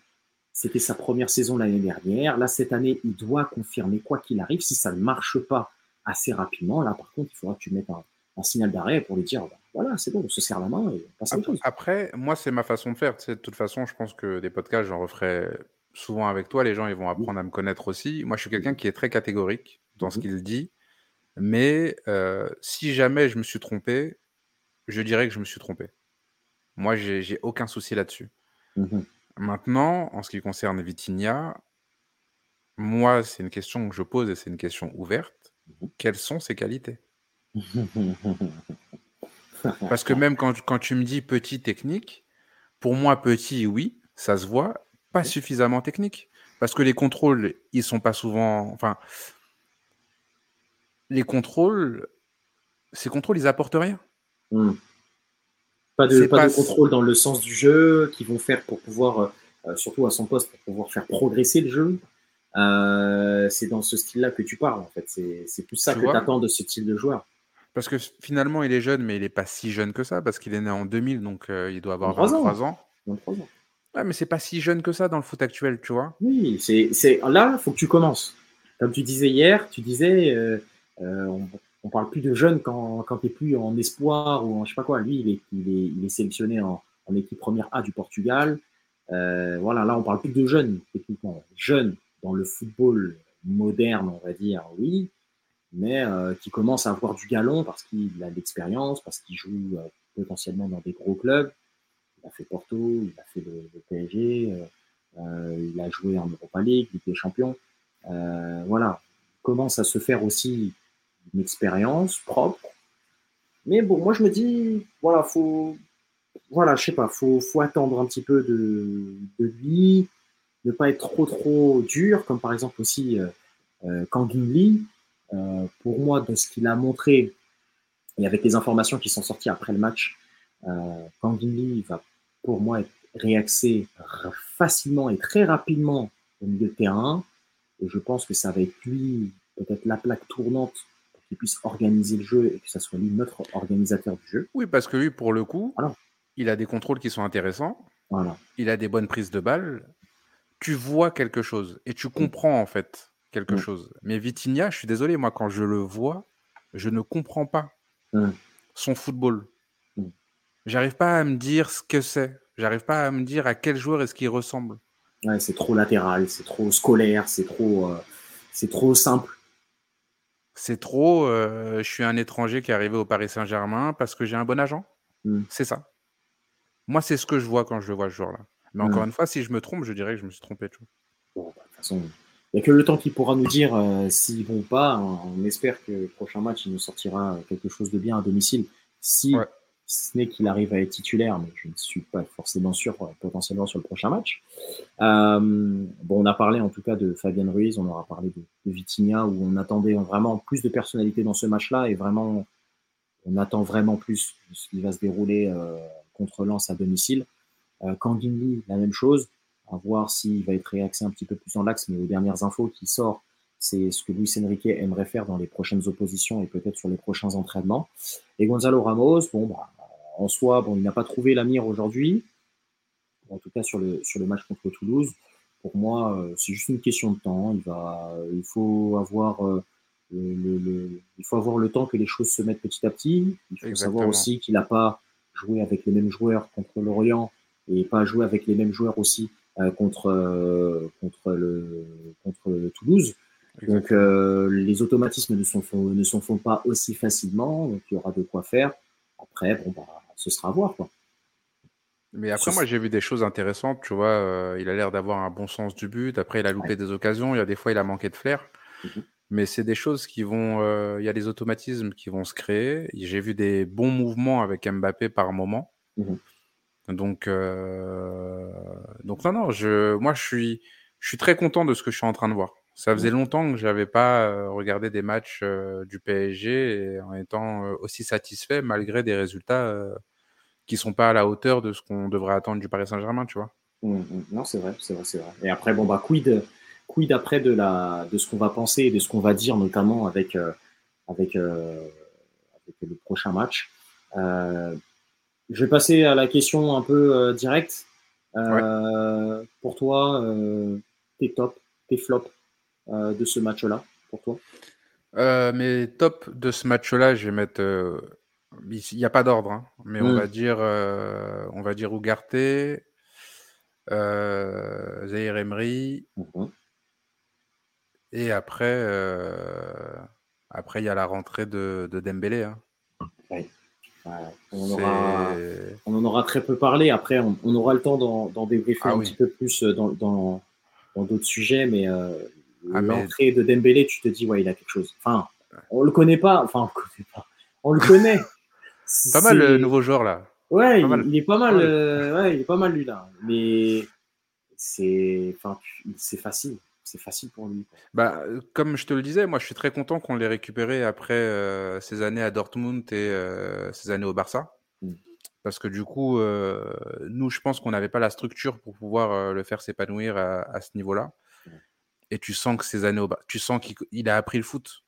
S1: C'était sa première saison l'année dernière. Là, cette année, il doit confirmer quoi qu'il arrive. Si ça ne marche pas assez rapidement, là, par contre, il faudra que tu mettes un, signal d'arrêt pour lui dire, bah, voilà, c'est bon, on se serre la main et
S2: passe après, après, moi, c'est ma façon de faire. de toute façon, je pense que des podcasts, j'en referai souvent avec toi. Les gens, ils vont apprendre à me connaître aussi. Moi, je suis quelqu'un qui est très catégorique dans ce mmh qu'il dit. Mais euh, si jamais je me suis trompé, je dirais que je me suis trompé. Moi, j'ai aucun souci là-dessus. Mmh Maintenant, en ce qui concerne Vitinha, moi, c'est une question que je pose et c'est une question ouverte. Mmh Quelles sont ses qualités? Parce que même quand, quand, tu me dis petit technique, pour moi, petit, oui, ça se voit, pas suffisamment technique. Parce que les contrôles, ils sont pas souvent. Enfin, les contrôles, ces contrôles, ils apportent rien.
S1: Mmh. Pas de, pas, de contrôle dans le sens du jeu qui vont faire pour pouvoir, euh, euh, surtout à son poste, pour pouvoir faire progresser le jeu. Euh, c'est dans ce style-là que tu parles, en fait. C'est plus ça que tu attends de ce style de joueur.
S2: Parce que finalement, il est jeune, mais il n'est pas si jeune que ça, parce qu'il est né en 2000, donc il doit avoir 23 ans. 23 ans. Ouais, mais c'est pas si jeune que ça dans le foot actuel, tu vois.
S1: Oui, c'est là, il faut que tu commences. Comme tu disais hier, tu disais, on, on parle plus de jeunes quand, quand tu plus en espoir ou en je sais pas quoi. Lui, il est, il est, il est sélectionné en, en, équipe première A du Portugal. Euh, voilà, là, on parle plus de jeunes, techniquement. Jeunes dans le football moderne, on va dire, oui, mais euh, qui commence à avoir du galon parce qu'il a de l'expérience, parce qu'il joue euh, potentiellement dans des gros clubs. Il a fait Porto, il a fait le, le PSG, euh, il a joué en Europa League, Ligue des Champions. voilà, il commence à se faire aussi une expérience propre. Mais bon, moi je me dis, voilà, faut, voilà, je sais pas, faut, faut attendre un petit peu de, lui, ne pas être trop trop dur, comme par exemple aussi euh, euh Lee. Euh, pour moi, de ce qu'il a montré, et avec les informations qui sont sorties après le match, euh, Lee va pour moi être réaxé facilement et très rapidement au milieu de terrain. Et je pense que ça va être lui, peut-être la plaque tournante puisse organiser le jeu et que ça soit lui notre organisateur du jeu.
S2: Oui, parce que lui, pour le coup, il a des contrôles qui sont intéressants.
S1: Voilà.
S2: Il a des bonnes prises de balles. Tu vois quelque chose et tu comprends en fait quelque chose. Mais Vitinha, je suis désolé, moi, quand je le vois, je ne comprends pas son football. J'arrive pas à me dire ce que c'est. J'arrive pas à me dire à quel joueur est-ce qu'il ressemble.
S1: Ouais, c'est trop latéral, c'est trop scolaire, c'est trop, euh, c'est trop simple.
S2: C'est trop. Euh, je suis un étranger qui est arrivé au Paris Saint-Germain parce que j'ai un bon agent.
S1: Hmm.
S2: C'est ça. Moi, c'est ce que je vois quand je vois ce joueur-là. Mais encore une fois, si je me trompe, je dirais que je me suis trompé. Tu
S1: vois. Bon, bah, de toute façon, il n'y a que le temps qui pourra nous dire euh, s'ils vont pas. On espère que le prochain match, il nous sortira quelque chose de bien à domicile. Si ce n'est qu'il arrive à être titulaire, mais je ne suis pas forcément sûr euh, potentiellement sur le prochain match. Euh, bon, on a parlé en tout cas de Fabien Ruiz, on aura parlé de, Vitinha, où on attendait vraiment plus de personnalité dans ce match-là, et vraiment, on attend vraiment plus ce qui va se dérouler euh, contre Lens à domicile. Euh, la même chose, à voir s'il va être réaxé un petit peu plus dans l'axe, mais aux dernières infos qui sortent, c'est ce que Luis Enrique aimerait faire dans les prochaines oppositions et peut-être sur les prochains entraînements. Et Gonzalo Ramos, bon, bah, en soi, bon, il n'a pas trouvé la mire aujourd'hui, en tout cas sur le, sur le match contre Toulouse. Pour moi, euh, c'est juste une question de temps. Il, va, il, faut avoir, euh, le, il faut avoir le temps que les choses se mettent petit à petit. Il faut savoir aussi qu'il n'a pas joué avec les mêmes joueurs contre l'Orient et pas joué avec les mêmes joueurs aussi euh, contre, contre, le, contre Toulouse. Donc euh, les automatismes ne s'en font, ne font pas aussi facilement, donc il y aura de quoi faire. Après, bon, bah, ce sera à voir. Quoi.
S2: Mais après, moi, j'ai vu des choses intéressantes. Tu vois, euh, il a l'air d'avoir un bon sens du but. Après, il a loupé des occasions. Il y a des fois, il a manqué de flair. Mhm. Mais c'est des choses qui vont. Euh, il y a des automatismes qui vont se créer. J'ai vu des bons mouvements avec Mbappé par moment.
S1: Mhm.
S2: Donc, euh, donc non, non. Je, moi, je suis, je suis très content de ce que je suis en train de voir. Ça faisait longtemps que j'avais pas regardé des matchs du PSG en étant aussi satisfait malgré des résultats qui sont pas à la hauteur de ce qu'on devrait attendre du Paris Saint-Germain, tu vois.
S1: Mmh, mmh. Non, c'est vrai, c'est vrai, c'est vrai. Et après, bon bah quid, quid après de la, de ce qu'on va penser et de ce qu'on va dire, notamment avec, avec, avec le prochain match. je vais passer à la question un peu directe. Pour toi, tes tops, tes flops euh, de ce match-là pour toi?
S2: Euh, Mes top de ce match-là, je vais mettre. Euh, il n'y a pas d'ordre, hein, mais on mm. va dire, on va dire Ugarte, Zahir Emery,
S1: mm-hmm.
S2: et après, après il y a la rentrée de, de Dembélé. Hein.
S1: On, en aura, très peu parlé. Après, on, aura le temps d'en débriefer ah un petit peu plus dans d'autres sujets, mais ah, L'entrée de Dembélé, tu te dis, ouais, il a quelque chose. Enfin, on le connaît pas. Enfin, on le connaît pas. On le connaît.
S2: pas mal le nouveau joueur là.
S1: Ouais, il, est pas mal. Euh, ouais, il est pas mal lui là. Mais c'est, enfin, c'est facile. C'est facile pour lui.
S2: Bah, comme je te le disais, moi, je suis très content qu'on l'ait récupéré après euh, ces années à Dortmund et euh, ces années au Barça.
S1: Mm.
S2: Parce que du coup, nous, je pense qu'on n'avait pas la structure pour pouvoir le faire s'épanouir à, à, ce niveau-là et tu sens que ces années au bas, tu sens qu'il a appris le foot.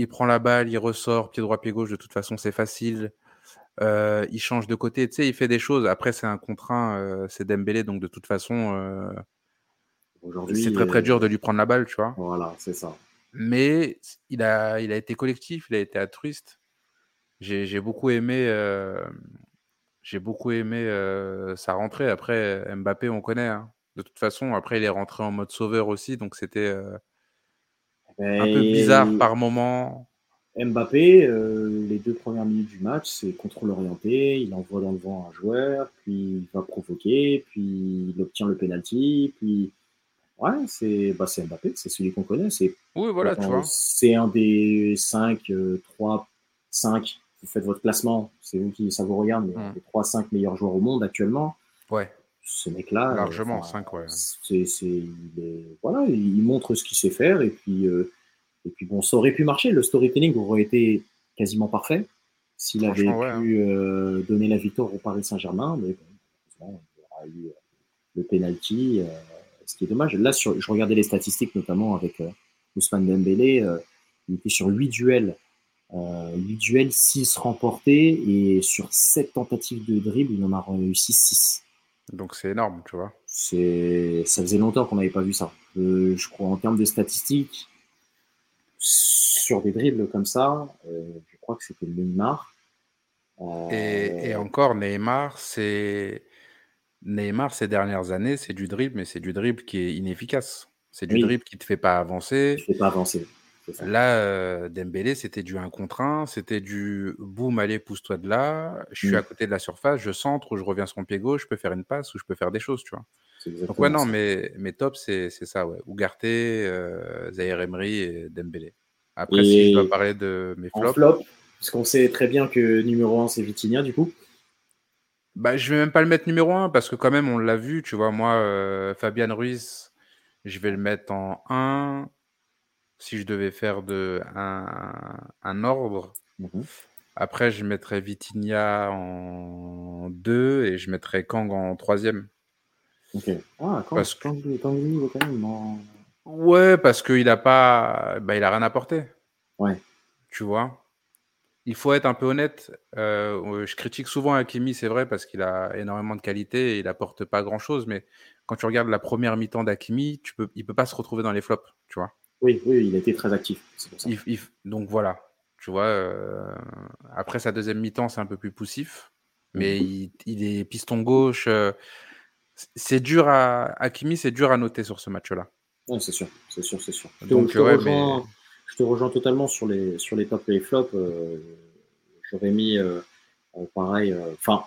S2: Il prend la balle, il ressort, pied droit, pied gauche, de toute façon, c'est facile. Euh, il change de côté, tu sais, il fait des choses. Après, c'est un contraint, euh, c'est Dembélé, donc de toute façon, euh, aujourd'hui, c'est très très dur de lui prendre la balle, tu vois.
S1: Voilà, c'est ça.
S2: Mais il a, il a été collectif, il a été altruiste. J'ai beaucoup aimé, j'ai beaucoup aimé sa rentrée. Après, Mbappé, on connaît. Hein. De toute façon, après, il est rentré en mode sauveur aussi, donc c'était un peu bizarre par moment.
S1: Mbappé, euh, les deux premières minutes du match, c'est contrôle orienté, il envoie dans le vent un joueur, puis il va provoquer, puis il obtient le penalty, puis ouais, c'est bah, Mbappé, c'est celui qu'on connaît. C'est
S2: oui, voilà, tu vois.
S1: C'est un des 5, 3, 5. Vous faites votre classement, c'est vous qui ça vous regarde, mais mmh. les 3-5 meilleurs joueurs au monde actuellement.
S2: Ouais
S1: ce mec-là.
S2: Largement, 5, ouais.
S1: C'est, voilà, il montre ce qu'il sait faire. Et puis, euh, et puis, bon, ça aurait pu marcher. Le storytelling aurait été quasiment parfait s'il avait pu hein. euh, donner la victoire au Paris Saint-Germain. Mais bon, il aura eu euh, le penalty, ce qui est dommage. Là, sur, je regardais les statistiques, notamment avec Ousmane Dembélé. il était sur 8 duels. 8 duels, 6 remportés. Et sur 7 tentatives de dribble, il en a réussi 6.
S2: Donc c'est énorme, tu vois.
S1: C'est, ça faisait longtemps qu'on n'avait pas vu ça. Euh, je crois en termes de statistiques, sur des dribbles comme ça, euh, je crois que c'était Neymar.
S2: Et, encore, Neymar, c'est Neymar ces dernières années, c'est du dribble, mais c'est du dribble qui est inefficace. C'est du dribble qui te fait pas avancer.
S1: Qui te fait pas avancer.
S2: Là, euh, Dembélé, c'était du 1 contre 1, c'était du boum, allez, pousse-toi de là, je suis à mm. côté de la surface, je centre ou je reviens sur mon pied gauche, je peux faire une passe ou je peux faire des choses, tu vois. Donc, ouais, non, mais, mais top, c'est ça, ouais. Ougarté, euh, Zahir Emery et Dembélé. Après, si je dois parler de mes flops.
S1: flop, parce qu'on sait très bien que numéro 1, c'est Vitinha, du coup.
S2: Bah, je vais même pas le mettre numéro 1 parce que, quand même, on l'a vu, tu vois, moi, euh, Fabian Ruiz, je vais le mettre en 1 si je devais faire de, un, ordre. Mhm. Après, je mettrais Vitinha en 2 et je mettrais Kang en troisième.
S1: Ok. Ah, Kang, parce Kang, Kang, quand même.
S2: Ouais, parce qu'il a pas, bah, il a rien apporté.
S1: Ouais.
S2: Tu vois? Il faut être un peu honnête. Euh, je critique souvent Hakimi, c'est vrai, parce qu'il a énormément de qualité et il apporte pas grand chose. Mais quand tu regardes la première mi-temps d'Hakimi, tu peux, il peut pas se retrouver dans les flops, tu vois?
S1: Oui, oui, il a été très actif.
S2: donc voilà, tu vois. Euh, après sa deuxième mi-temps, c'est un peu plus poussif, mais mhm. il, est piston gauche. Euh, c'est dur à Hakimi, c'est dur à noter sur ce match-là.
S1: c'est sûr, c'est sûr, c'est sûr. Donc, je, te rejoins, je, te rejoins, totalement sur les sur les tops et les flops. Euh, j'aurais mis pareil. Enfin,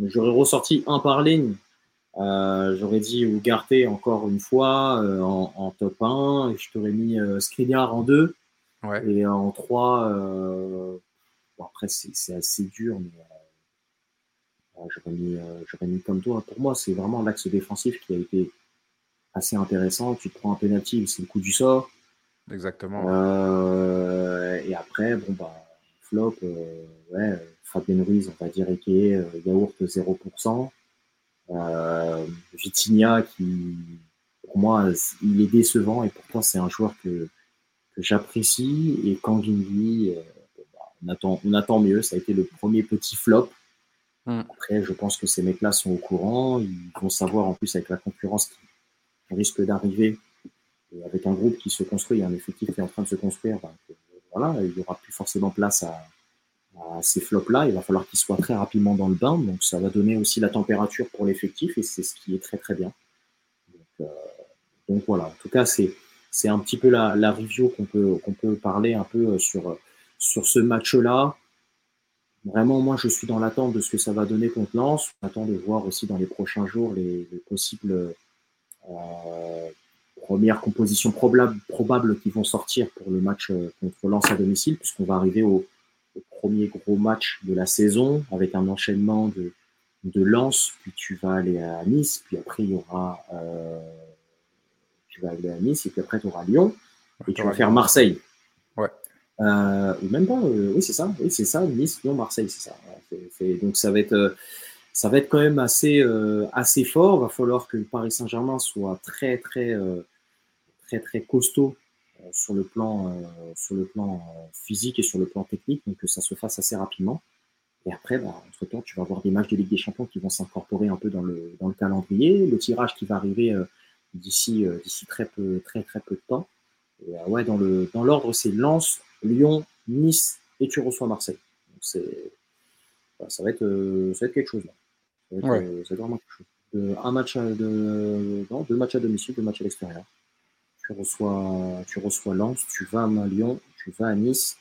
S1: j'aurais ressorti un par ligne j'aurais dit Ugarte encore une fois euh, en, top 1, et je t'aurais mis euh, Skriniar en 2. Et en 3, après c'est assez dur, mais j'aurais mis, mis, comme toi. Pour moi, c'est vraiment l'axe défensif qui a été assez intéressant. Tu te prends un penalty, c'est le coup du sort.
S2: Exactement.
S1: et après, bon, bah, flop, ouais, Fabien Ruiz, on va dire, Eke, yaourt 0%. Euh, Vitinha, qui, pour moi, il est décevant et pourtant c'est un joueur que, que j'apprécie. Et Kangindi, euh, on, attend, on attend mieux. Ça a été le premier petit flop. Mm. Après, je pense que ces mecs-là sont au courant. Ils vont savoir en plus avec la concurrence qui risque d'arriver, avec un groupe qui se construit, un effectif qui est en train de se construire. Bah, voilà, il n'y aura plus forcément place à, ces flops-là, il va falloir qu'ils soient très rapidement dans le bain. Donc, ça va donner aussi la température pour l'effectif et c'est ce qui est très, très bien. Donc, euh, voilà, en tout cas, c'est, c'est un petit peu la, review qu'on peut, qu'on peut parler un peu euh, sur, sur ce match-là. Vraiment, moi, je suis dans l'attente de ce que ça va donner contre Lens. On attend de voir aussi dans les prochains jours les, possibles euh, premières compositions probables, probables qui vont sortir pour le match contre Lens à domicile, puisqu'on va arriver au, premier gros match de la saison avec un enchaînement de, de Lens, puis tu vas aller à Nice, puis après il y aura euh, tu vas aller à Nice et puis après tu auras Lyon et tu vas faire Marseille.
S2: Ouais.
S1: Euh, ou même pas, euh, oui c'est ça, oui c'est ça, Nice, Lyon, Marseille, c'est ça. donc ça va être ça va être quand même assez assez fort. Il va falloir que le Paris Saint-Germain soit très très très très costaud euh, sur le plan, euh, sur le plan euh, physique et sur le plan technique, donc que ça se fasse assez rapidement. Et après, bah, entre-temps, tu vas avoir des matchs de Ligue des Champions qui vont s'incorporer un peu dans le, dans le calendrier, le tirage qui va arriver d'ici d'ici très peu très très peu de temps. Et, ouais, dans le dans l'ordre, c'est Lens, Lyon, Nice et tu reçois Marseille. Donc c'est ça va être ça va être quelque chose là. Ça va être, vraiment quelque chose. un match de non, deux matchs à domicile, deux matchs à l'extérieur tu reçois, tu reçois Lens, tu vas à Lyon, tu vas à Nice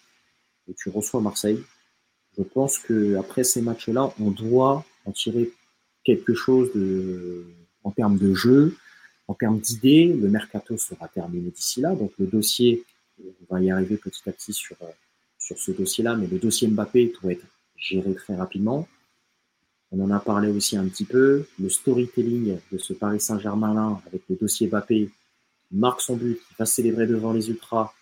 S1: et tu reçois Marseille. Je pense que après ces matchs-là, on doit en tirer quelque chose de, en termes de jeu, en termes d'idées. Le mercato sera terminé d'ici là, donc le dossier, on va y arriver petit à petit sur, sur ce dossier-là, mais le dossier Mbappé doit être géré très rapidement. On en a parlé aussi un petit peu. Le storytelling de ce Paris Saint-Germain-là, avec le dossier Mbappé, marque son but, qui va célébrer devant les Ultras,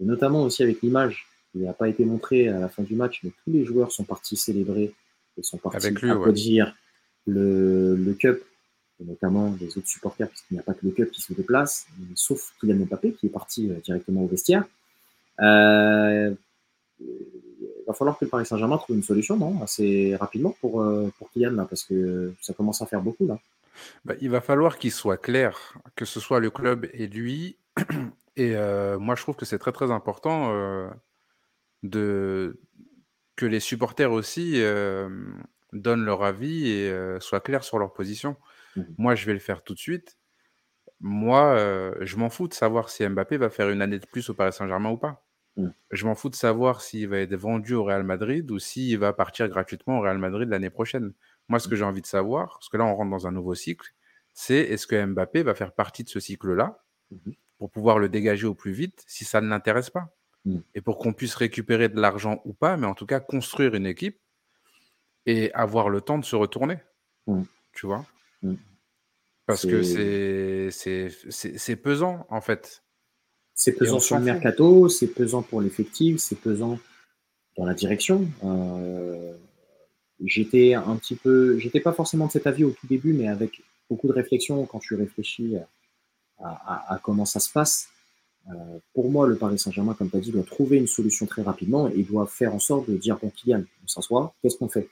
S1: et notamment aussi avec l'image qui n'a pas été montrée à la fin du match, mais tous les joueurs sont partis célébrer et sont partis avec lui, applaudir le, le Cup, et notamment les autres supporters, puisqu'il n'y a pas que le Cup qui se déplace, sauf Kylian Mbappé qui est parti euh, directement au vestiaire. Euh, il va falloir que le Paris Saint-Germain trouve une solution, non Assez rapidement pour, euh, pour Kylian, là, parce que ça commence à faire beaucoup, là.
S2: Bah, il va falloir qu'il soit clair, que ce soit le club et lui. Et moi, je trouve que c'est très très important de, que les supporters aussi euh, donnent leur avis et euh, soient clairs sur leur position.
S1: Mmh.
S2: Moi, je vais le faire tout de suite. Moi, euh, je m'en fous de savoir si Mbappé va faire une année de plus au Paris Saint-Germain ou pas.
S1: Mmh.
S2: Je m'en fous de savoir s'il va être vendu au Real Madrid ou s'il va partir gratuitement au Real Madrid l'année prochaine. Moi, ce que j'ai envie de savoir, parce que là, on rentre dans un nouveau cycle, c'est est-ce que Mbappé va faire partie de ce cycle-là
S1: Mhm.
S2: pour pouvoir le dégager au plus vite si ça ne l'intéresse pas.
S1: Mhm.
S2: Et pour qu'on puisse récupérer de l'argent ou pas, mais en tout cas construire une équipe et avoir le temps de se retourner.
S1: Mhm.
S2: Tu vois?
S1: Mhm.
S2: Parce que
S1: C'est-
S2: c'est c'est- c'est c'est pesant, en fait.
S1: C'est pesant sur le mercato, c'est pesant pour l'effectif, c'est pesant dans la direction. Euh, j'étais un petit peu, j'étais pas forcément de cet avis au tout début, mais avec beaucoup de réflexion quand tu réfléchis à, à- à comment ça se passe. Euh, pour moi, le Paris Saint-Germain, comme tu as dit, doit trouver une solution très rapidement et doit faire en sorte de dire bon, Kylian, on s'assoit, qu'est-ce qu'on fait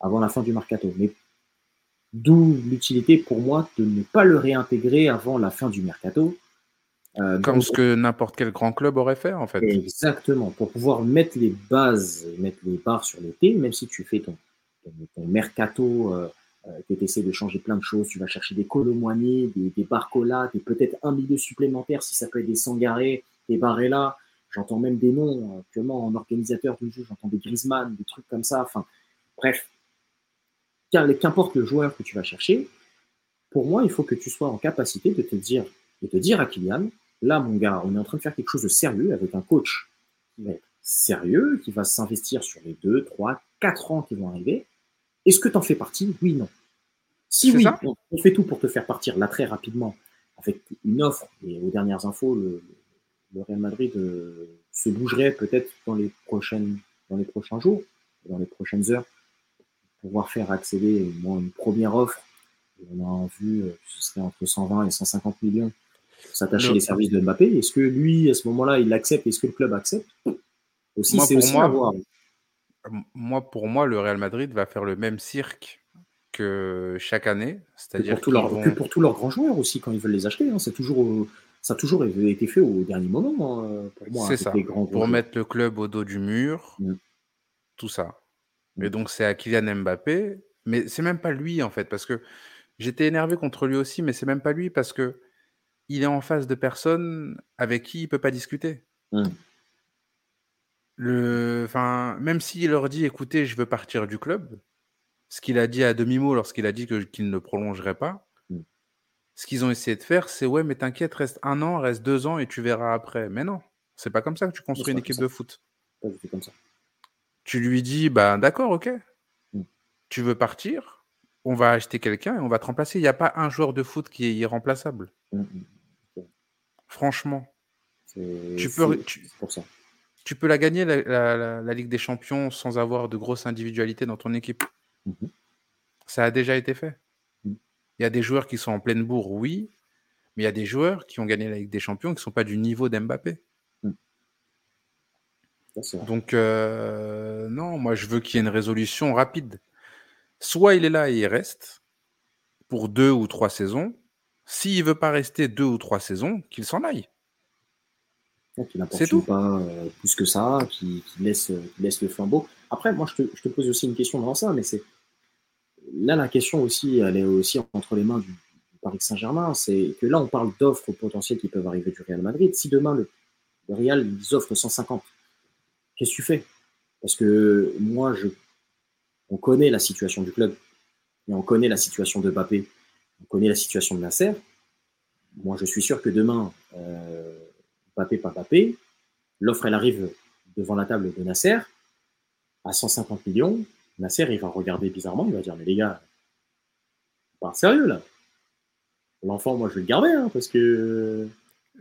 S1: avant la fin du mercato Mais d'où l'utilité pour moi de ne pas le réintégrer avant la fin du mercato. Euh,
S2: Comme
S1: donc,
S2: ce que n'importe quel grand club aurait fait, en fait.
S1: Exactement, pour pouvoir mettre les bases, mettre les barres sur l'été, même si tu fais ton, ton, mercato, euh, euh, tu essaies de changer plein de choses, tu vas chercher des Colomboigny, des, des Barcola, peut-être un milieu supplémentaire si ça peut être des Sangaré, des Barella, j'entends même des noms euh, actuellement en organisateur du jeu, j'entends des Griezmann, des trucs comme ça, enfin bref, Qu'im- qu'importe le joueur que tu vas chercher, pour moi il faut que tu sois en capacité de te dire, de te dire à Kylian, là mon gars, on est en train de faire quelque chose de sérieux avec un coach qui va être sérieux, qui va s'investir sur les 2, 3, 4 ans qui vont arriver. Est-ce que tu en fais partie? Oui, non. Si oui, on, on fait tout pour te faire partir là très rapidement avec une offre, et aux dernières infos, le, le Real Madrid euh, se bougerait peut-être dans les prochaines dans les prochains jours, dans les prochaines heures, pour pouvoir faire accéder au moins une première offre. Et on a en vue, euh, ce serait entre 120 et 150 millions pour s'attacher
S2: Le-
S1: les services de Mbappé. Est-ce que lui, à ce moment-là, il l'accepte Est-ce que le club accepte? Aussi,
S2: Moi, pour
S1: aussi
S2: moi,
S1: à voir.
S2: M- Moi, pour moi, le Real Madrid va faire le même cirque que chaque année. C'est-à-dire
S1: pour, tous leurs,
S2: vont...
S1: que pour tous leurs grands joueurs aussi, quand ils veulent les acheter. hein. C'est toujours, au- ça a toujours été fait au dernier moment, hein, pour moi,
S2: C'est
S1: avec
S2: ça.
S1: les grands
S2: Pour mettre le club au dos du mur,
S1: Mm.
S2: tout ça.
S1: Mm.
S2: Et donc, c'est à Kylian Mbappé. Mais c'est même pas lui, en fait, parce que j'étais énervé contre lui aussi, mais c'est même pas lui, parce que il est en face de personnes avec qui il peut pas discuter.
S1: Mm.
S2: Le... Enfin, même s'il leur dit, écoutez, je veux partir du club, ce qu'il a dit à demi-mot lorsqu'il a dit que- qu'il ne prolongerait pas,
S1: Mm.
S2: ce qu'ils ont essayé de faire, c'est ouais, mais t'inquiète, reste un an, reste deux ans et tu verras après. Mais non, c'est pas comme ça que tu construis une équipe de foot.
S1: Pas du tout comme ça.
S2: Tu lui dis, bah d'accord, ok.
S1: Mm.
S2: Tu veux partir, on va acheter quelqu'un et on va te remplacer. Il n'y a pas un joueur de foot qui est irremplaçable.
S1: Mm.
S2: Franchement, Tu peux- tu-
S1: pour ça.
S2: Tu peux la gagner, la, la- la- la Ligue des Champions, sans avoir de grosses individualités dans ton équipe.
S1: Mhm.
S2: Ça a déjà été fait.
S1: Mm.
S2: Il y a des joueurs qui sont en pleine bourre, oui, mais il y a des joueurs qui ont gagné la Ligue des Champions qui ne sont pas du niveau d'Mbappé.
S1: Vrai.
S2: Donc, euh, non, moi, je veux qu'il y ait une résolution rapide. Soit il est là et il reste pour deux ou trois saisons. S'il veut pas rester deux ou trois saisons, qu'il s'en aille.
S1: N'importune
S2: tout.
S1: pas euh, plus que ça, qui, qui laisse, euh, qui laisse le flambeau. Après, moi, je te, je te pose aussi une question dans ça, mais c'est là la question aussi, elle est aussi entre les mains du, du Paris Saint-Germain. C'est que là, on parle d'offres potentielles qui peuvent arriver du Real Madrid. Si demain le, le Real ils offre 150, qu'est-ce que tu fais? Parce que moi, je, on connaît la situation du club, et on connaît la situation de Mbappé, on connaît la situation de Nasser. Moi, je suis sûr que demain, euh, Pas Mbappé, l'offre, elle arrive devant la table de Nasser à 150 millions. Nasser, il va regarder bizarrement, il va dire, mais les gars, parle sérieux là. L'enfant, moi, je vais le garder, hein, parce que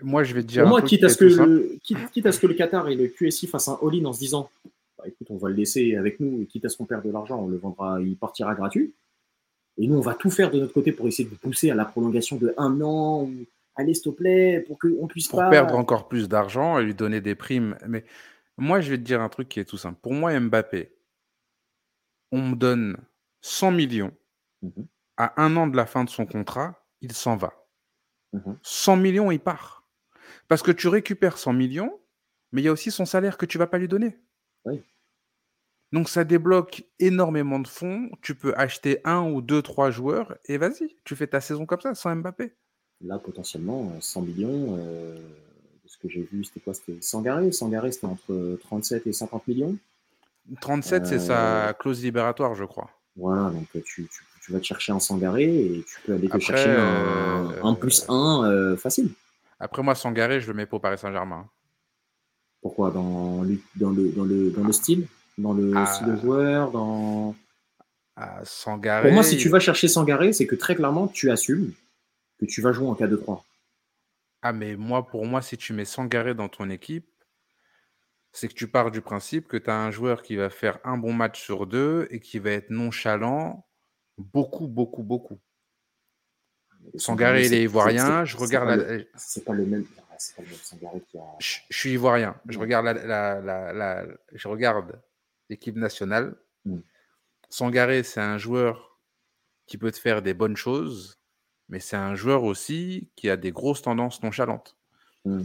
S2: Moi, je vais te dire
S1: pour moi, quitte
S2: qui
S1: à, ce que le, quitte, quitte à ce que le Qatar et le QSI fassent un all-in en se disant bah, écoute, on va le laisser avec nous, et quitte à ce qu'on perde de l'argent, on le vendra, il partira gratuit. Et nous, on va tout faire de notre côté pour essayer de vous pousser à la prolongation de un an, ou allez, s'il te plaît, pour qu'on puisse
S2: pour
S1: pas.
S2: perdre encore plus d'argent et lui donner des primes. Mais moi, je vais te dire un truc qui est tout simple. Pour moi, Mbappé, on me donne 100 millions
S1: Mhm,
S2: à un an de la fin de son contrat, il s'en va.
S1: mhm.
S2: 100 millions, il part. Parce que tu récupères 100 millions, mais il y a aussi son salaire que tu vas pas lui donner.
S1: Oui.
S2: Donc ça débloque énormément de fonds. Tu peux acheter un ou deux, trois joueurs et vas-y, tu fais ta saison comme ça, sans Mbappé.
S1: Là, potentiellement, 100 millions, euh, ce que j'ai vu, c'était quoi C'était Sangaré. Sangaré, c'était entre 37 et 50 millions.
S2: 37, c'est sa clause libératoire, je crois.
S1: Voilà, donc tu, vas te chercher un Sangaré et tu peux aller te chercher un, plus 1 facile.
S2: Après, moi, Sangaré, je le mets pour Paris Saint-Germain.
S1: Pourquoi? Dans le, dans, le, dans, le, dans le style? Dans le ah. style de joueur dans...
S2: Ah, Sangaré.
S1: Pour moi, si tu vas chercher Sangaré, c'est que très clairement, tu assumes que tu vas jouer en 4-2-3.
S2: Ah, mais moi, pour moi, si tu mets Sangaré dans ton équipe, c'est que tu pars du principe que tu as un joueur qui va faire un bon match sur deux et qui va être nonchalant beaucoup, beaucoup, beaucoup. Sangaré, il est ivoirien. Je regarde
S1: C'est pas le même. C'est pas le même Sangaré qui a.
S2: Je, suis ivoirien. Je regarde la, la, je regarde l'équipe nationale. Mm. Sangaré, c'est un joueur qui peut te faire des bonnes choses, mais c'est un joueur aussi qui a des grosses tendances nonchalantes. Mm.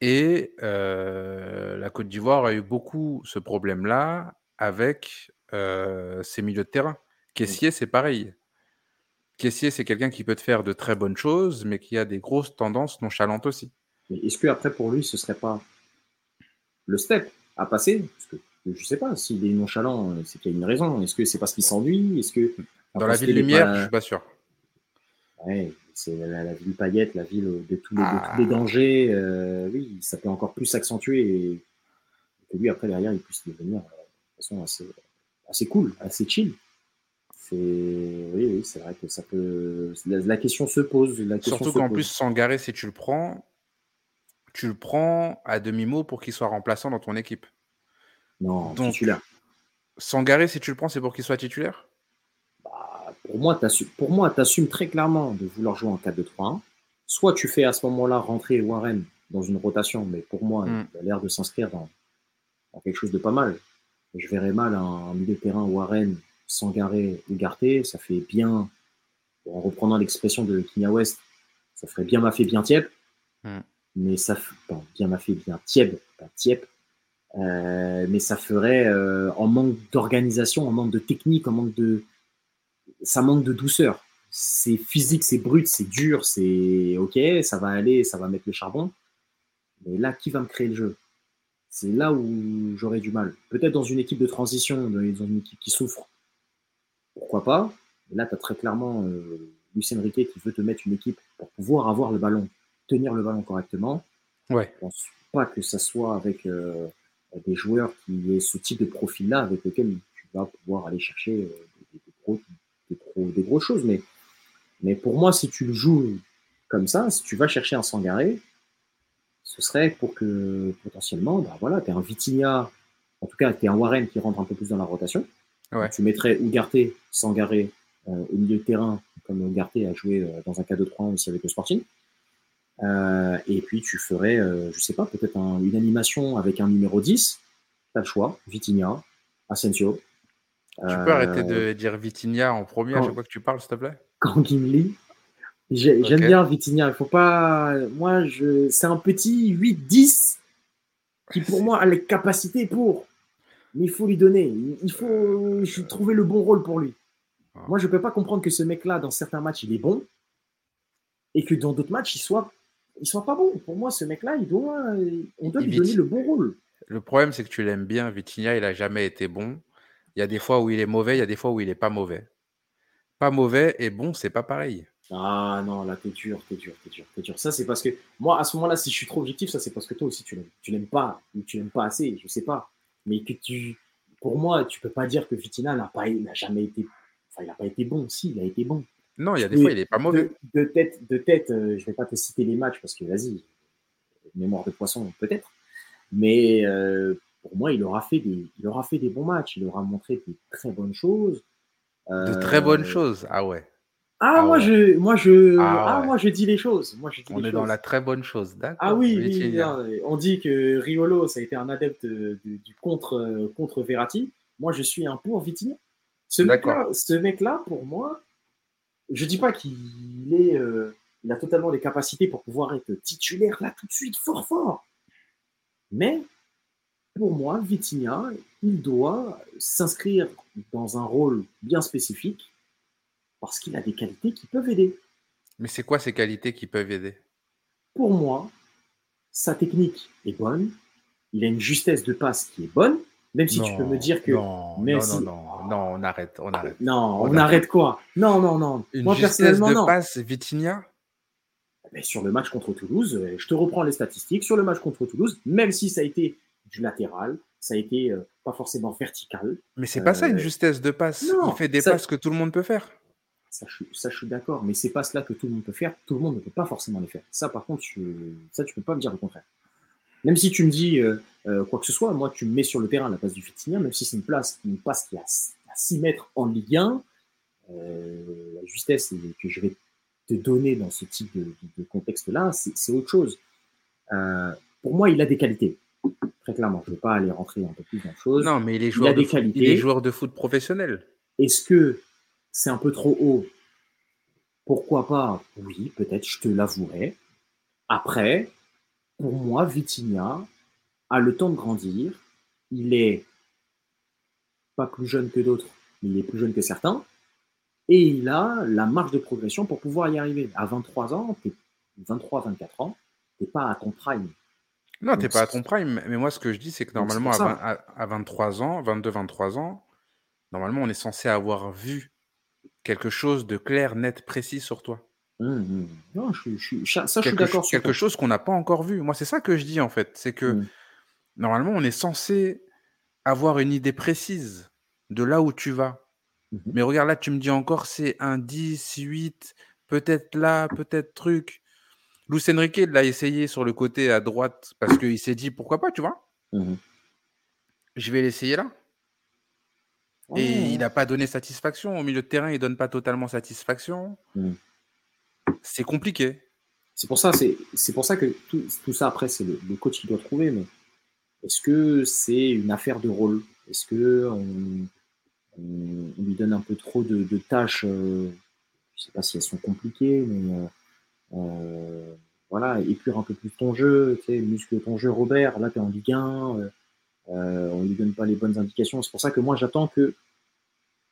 S2: Et la Côte d'Ivoire a eu beaucoup ce problème-là avec ses milieux de terrain. Caissier, c'est pareil. Caissier, c'est quelqu'un qui peut te faire de très bonnes choses, mais qui a des grosses tendances nonchalantes aussi.
S1: Est-ce que après pour lui, ce serait pas le step à passer? Parce que je sais pas s'il est nonchalant, c'est qu'il y a une raison. Est-ce que c'est parce qu'il s'ennuie? Est-ce que
S2: dans la ville lumière, je je suis pas sûr.
S1: Ouais, c'est la, ville paillette, la ville de tous les, tous les ah. dangers. Euh, oui, ça peut encore plus s'accentuer et, que lui, après, derrière, il puisse devenir euh, de façon assez, assez cool, assez chill. C'est oui, oui c'est vrai que ça peut. La, question se pose. La question
S2: Surtout qu'en plus, Sangaré, si tu le prends, tu le prends à demi-mot pour qu'il soit remplaçant dans ton équipe.
S1: Non, Donc, titulaire.
S2: Sangaré, si tu le prends, c'est pour qu'il soit titulaire?
S1: Pour moi, tu assumes, très clairement de vouloir jouer en 4-2-3-1. Soit tu fais à ce moment-là rentrer Warren dans une rotation, mais pour moi, mm. il a l'air de s'inscrire dans, quelque chose de pas mal. Je verrais mal un, milieu de terrain Warren, Sangaré, Ougarté. Ça fait bien, en reprenant l'expression de Kinya West, ça ferait bien ma fait bien tiep. Mm. Mais ça, bien m'a fait bien tiep, pas tiep. Euh, mais ça ferait euh, en manque d'organisation, en manque de technique, en manque de, ça manque de douceur. C'est physique, c'est brut, c'est dur, c'est ok, ça va aller, ça va mettre le charbon. Mais là, qui va me créer le jeu? C'est là où j'aurais du mal. Peut-être dans une équipe de transition, dans une équipe qui souffre. Pourquoi pas? Mais là, tu as très clairement euh, Lucien Riquet qui veut te mettre une équipe pour pouvoir avoir le ballon, tenir le ballon correctement.
S2: Ouais.
S1: Je pense pas que ça soit avec euh, des joueurs qui aient ce type de profil-là avec lequel tu vas pouvoir aller chercher euh, des, grosses choses. Mais, mais pour moi, si tu le joues comme ça, si tu vas chercher un Sangaré, ce serait pour que potentiellement, bah voilà, tu es un Vitinha, en tout cas, tu es un Warren qui rentre un peu plus dans la rotation. Tu mettrais Ougarté, Sangaré euh, au milieu de terrain, comme Ougarté a joué euh, dans un cas de 3 aussi avec le Sporting. Euh, et puis tu ferais, je sais pas, peut-être une animation avec un numéro 10. Tu as le choix, Vitinha, Asensio,
S2: tu peux arrêter de euh, dire Vitinha en premier à chaque fois que tu parles, s'il te plaît?
S1: Quand Gimli. J'aime bien Vitinha. Il faut pas. Moi, je... c'est un petit 8-10 qui, pour moi, a les capacités pour. Mais il faut lui donner. Il faut trouver le bon rôle pour lui. Ah. Moi, je ne peux pas comprendre que ce mec-là, dans certains matchs, il est bon et que dans d'autres matchs, il soit, il soit pas bon. Pour moi, ce mec-là, il doit, on doit lui donner le bon rôle.
S2: Le problème, c'est que tu l'aimes bien. Vitinha, il n'a jamais été bon. Il y a des fois où il est mauvais, il y a des fois où il n'est pas mauvais. Pas mauvais et bon, c'est pas pareil.
S1: Ah non, là, t'es dur, t'es dur, t'es dur, t'es dur. Ça, c'est parce que moi, à ce moment-là, si je suis trop objectif, ça, c'est parce que toi aussi, tu l'aimes, tu l'aimes pas, ou tu l'aimes pas assez, je sais pas. Mais que tu, pour moi, tu peux pas dire que Fitina n'a pas, n'a jamais été, enfin, il n'a pas été bon. Si, il a été bon.
S2: Non, il y a des fois, il est pas mauvais.
S1: De, tête, de tête, euh, je vais pas te citer les matchs parce que vas-y, mémoire de poisson, peut-être. Mais euh, pour moi, il aura fait des, il aura fait des bons matchs. Il aura montré de très bonnes choses.
S2: De très bonnes euh, choses. Ah ouais.
S1: Ah, ah moi, je, moi, je, ah, ah moi, je dis les choses. Moi, je dis
S2: on est dans la très bonne chose, d'accord.
S1: Ah oui, on dit que Riolo, ça a été un adepte du contre, contre Verratti. Moi, je suis un pour Vitinha. Ce mec-là, ce mec-là, pour moi, je dis pas qu'il est, euh, il a totalement les capacités pour pouvoir être titulaire là tout de suite, fort fort. Mais pour moi, Vitinha, il doit s'inscrire dans un rôle bien spécifique parce qu'il a des qualités qui peuvent aider.
S2: Mais c'est quoi ces qualités qui peuvent aider?
S1: Pour moi, sa technique est bonne, il a une justesse de passe qui est bonne, même si tu peux me dire que.
S2: Non, non, non, non, on arrête, on arrête.
S1: Non, on, arrête. quoi? Non, non, non.
S2: Une Moi, justesse de passe, Vitinha?
S1: Mais sur le match contre Toulouse, je te reprends les statistiques. Sur le match contre Toulouse, même si ça a été du latéral, ça a été euh, pas forcément vertical.
S2: Mais c'est pas ça une euh, justesse de passe. il fait des passes que tout le monde peut faire.
S1: Ça, je, suis d'accord. Mais ces passes-là que tout le monde peut faire, tout le monde ne peut pas forcément les faire. Ça, par contre, ça, tu peux pas me dire le contraire. Même si tu me dis euh, quoi que ce soit, moi, tu me mets sur le terrain la place du Fitinien, même si c'est une place, une passe qui est à, 6 mètres en Ligue 1, euh, la justesse que je vais te donner dans ce type de, contexte-là, c'est autre chose. pour moi, il a des qualités. Très clairement, je ne vais pas aller rentrer un peu plus dans la chose.
S2: Non, mais il est joueur, de, foot, il est joueur de foot professionnel.
S1: Est-ce que c'est un peu trop haut? Pourquoi pas? Oui, peut-être, je te l'avouerai. Après, pour moi, Vitinha a le temps de grandir. Il est pas plus jeune que d'autres, mais il est plus jeune que certains. Et il a la marge de progression pour pouvoir y arriver. À 23 ans, 23, 24 ans, tu n'es pas à ton prime.
S2: Non, tu n'es pas à ton prime. Mais moi, ce que je dis, c'est que normalement, à, 23 ans, 22, 23 ans, normalement, on est censé avoir vu quelque chose de clair, net, précis sur toi.
S1: Mmh, mmh. Non, je, je, ça, je suis d'accord.
S2: Quelque chose qu'on n'a pas encore vu. Moi, c'est ça que je dis en fait. C'est que mmh. normalement, on est censé avoir une idée précise de là où tu vas. Mais regarde, là, tu me dis encore, c'est un 10, 8, peut-être là, peut-être truc. Luis Enrique l'a essayé sur le côté à droite parce qu'il s'est dit pourquoi pas, tu vois? Je vais l'essayer là. Et il n'a pas donné satisfaction. Au milieu de terrain, il donne pas totalement satisfaction c'est compliqué.
S1: C'est pour ça, c'est pour ça que tout, ça après c'est le, coach qui doit trouver. Mais est-ce que c'est une affaire de rôle? Est-ce que on, lui donne un peu trop de, tâches euh, Je ne sais pas si elles sont compliquées, mais euh, euh, voilà, épure un peu plus ton jeu, tu muscle ton jeu, Robert. Là, tu es en Ligue 1, on lui donne pas les bonnes indications. C'est pour ça que moi, j'attends que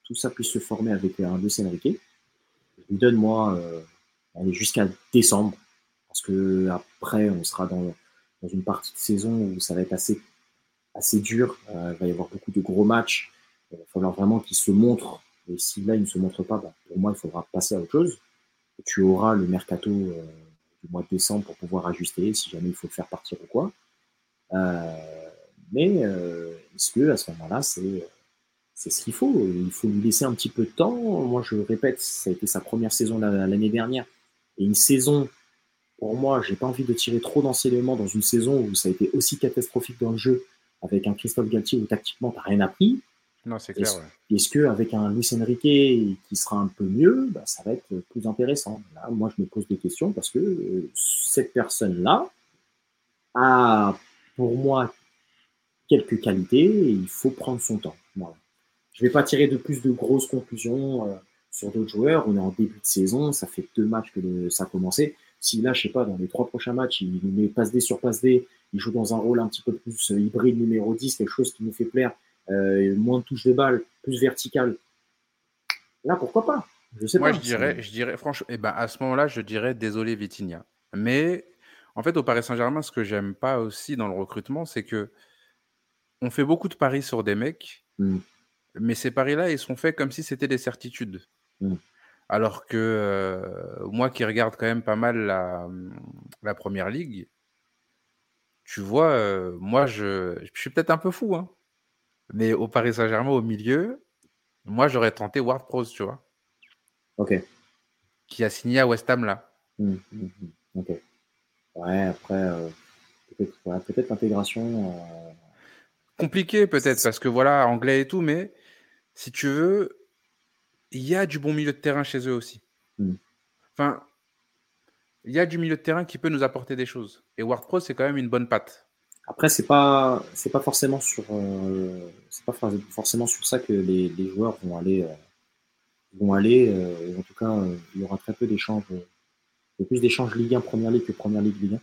S1: tout ça puisse se former avec un Lucien Riquet. Je lui donne, moi, on est jusqu'à décembre, parce que après, on sera dans, une partie de saison où ça va être assez, dur. Euh, il va y avoir beaucoup de gros matchs. Il va falloir vraiment qu'ils se montrent. Et si là, ils ne se montrent pas, bah, pour moi, il faudra passer à autre chose. Tu auras le mercato euh, du mois de décembre pour pouvoir ajuster si jamais il faut le faire partir ou quoi. Euh, mais est-ce que à ce moment-là, c'est c'est ce qu'il faut? Il faut lui laisser un petit peu de temps. Moi, je répète, ça a été sa première saison l'année dernière. Et une saison, pour moi, j'ai pas envie de tirer trop d'enseignements dans une saison où ça a été aussi catastrophique dans le jeu, avec un Christophe Galtier où tactiquement, t'as rien appris.
S2: Non, c'est clair.
S1: Est-ce que qu'avec un Luis Enrique qui sera un peu mieux, bah, ça va être plus intéressant? Là, moi, je me pose des questions parce que euh, cette personne-là a, pour moi, quelques qualités et il faut prendre son temps. Je ne vais pas tirer de plus de grosses conclusions. Euh, sur d'autres joueurs. On est en début de saison, ça fait deux matchs que ça a commencé. Si là, je sais pas, dans les trois prochains matchs, il nous met passe D sur passe D, il joue dans un rôle un petit peu plus euh, hybride numéro 10, quelque chose qui nous fait plaire, euh, moins de touches de balle, plus vertical. Là, pourquoi pas?
S2: Je sais Moi, je dirais, je dirais, franchement, eh ben, à ce moment-là, je dirais désolé Vitinha. Mais en fait, au Paris Saint-Germain, ce que j'aime pas aussi dans le recrutement, c'est que on fait beaucoup de paris sur des mecs, hmm. mais ces paris-là, ils sont faits comme si c'était des certitudes. Mmh. Alors que euh, moi qui regarde quand même pas mal la, la première ligue, tu vois, euh, moi je, je suis peut-être un peu fou, hein, mais au Paris Saint-Germain, au milieu, moi j'aurais tenté Ward Prowse, tu vois.
S1: Ok.
S2: Qui a signé à West Ham là.
S1: Mmh, mmh, ok. Ouais, après, euh, peut-être l'intégration.
S2: Compliqué peut-être parce que voilà, anglais et tout, mais si tu veux, il y a du bon milieu de terrain chez eux aussi. Enfin, il y a du milieu de terrain qui peut nous apporter des choses. Et WordPro, c'est quand même une bonne patte.
S1: Après, c'est pas c'est pas forcément sur euh, c'est pas forcément sur ça que les, les joueurs vont aller euh, vont aller. Euh, en tout cas, il y aura très peu d'échanges. Il y a plus d'échanges Ligue 1 Première Ligue que Première Ligue Ligue 1.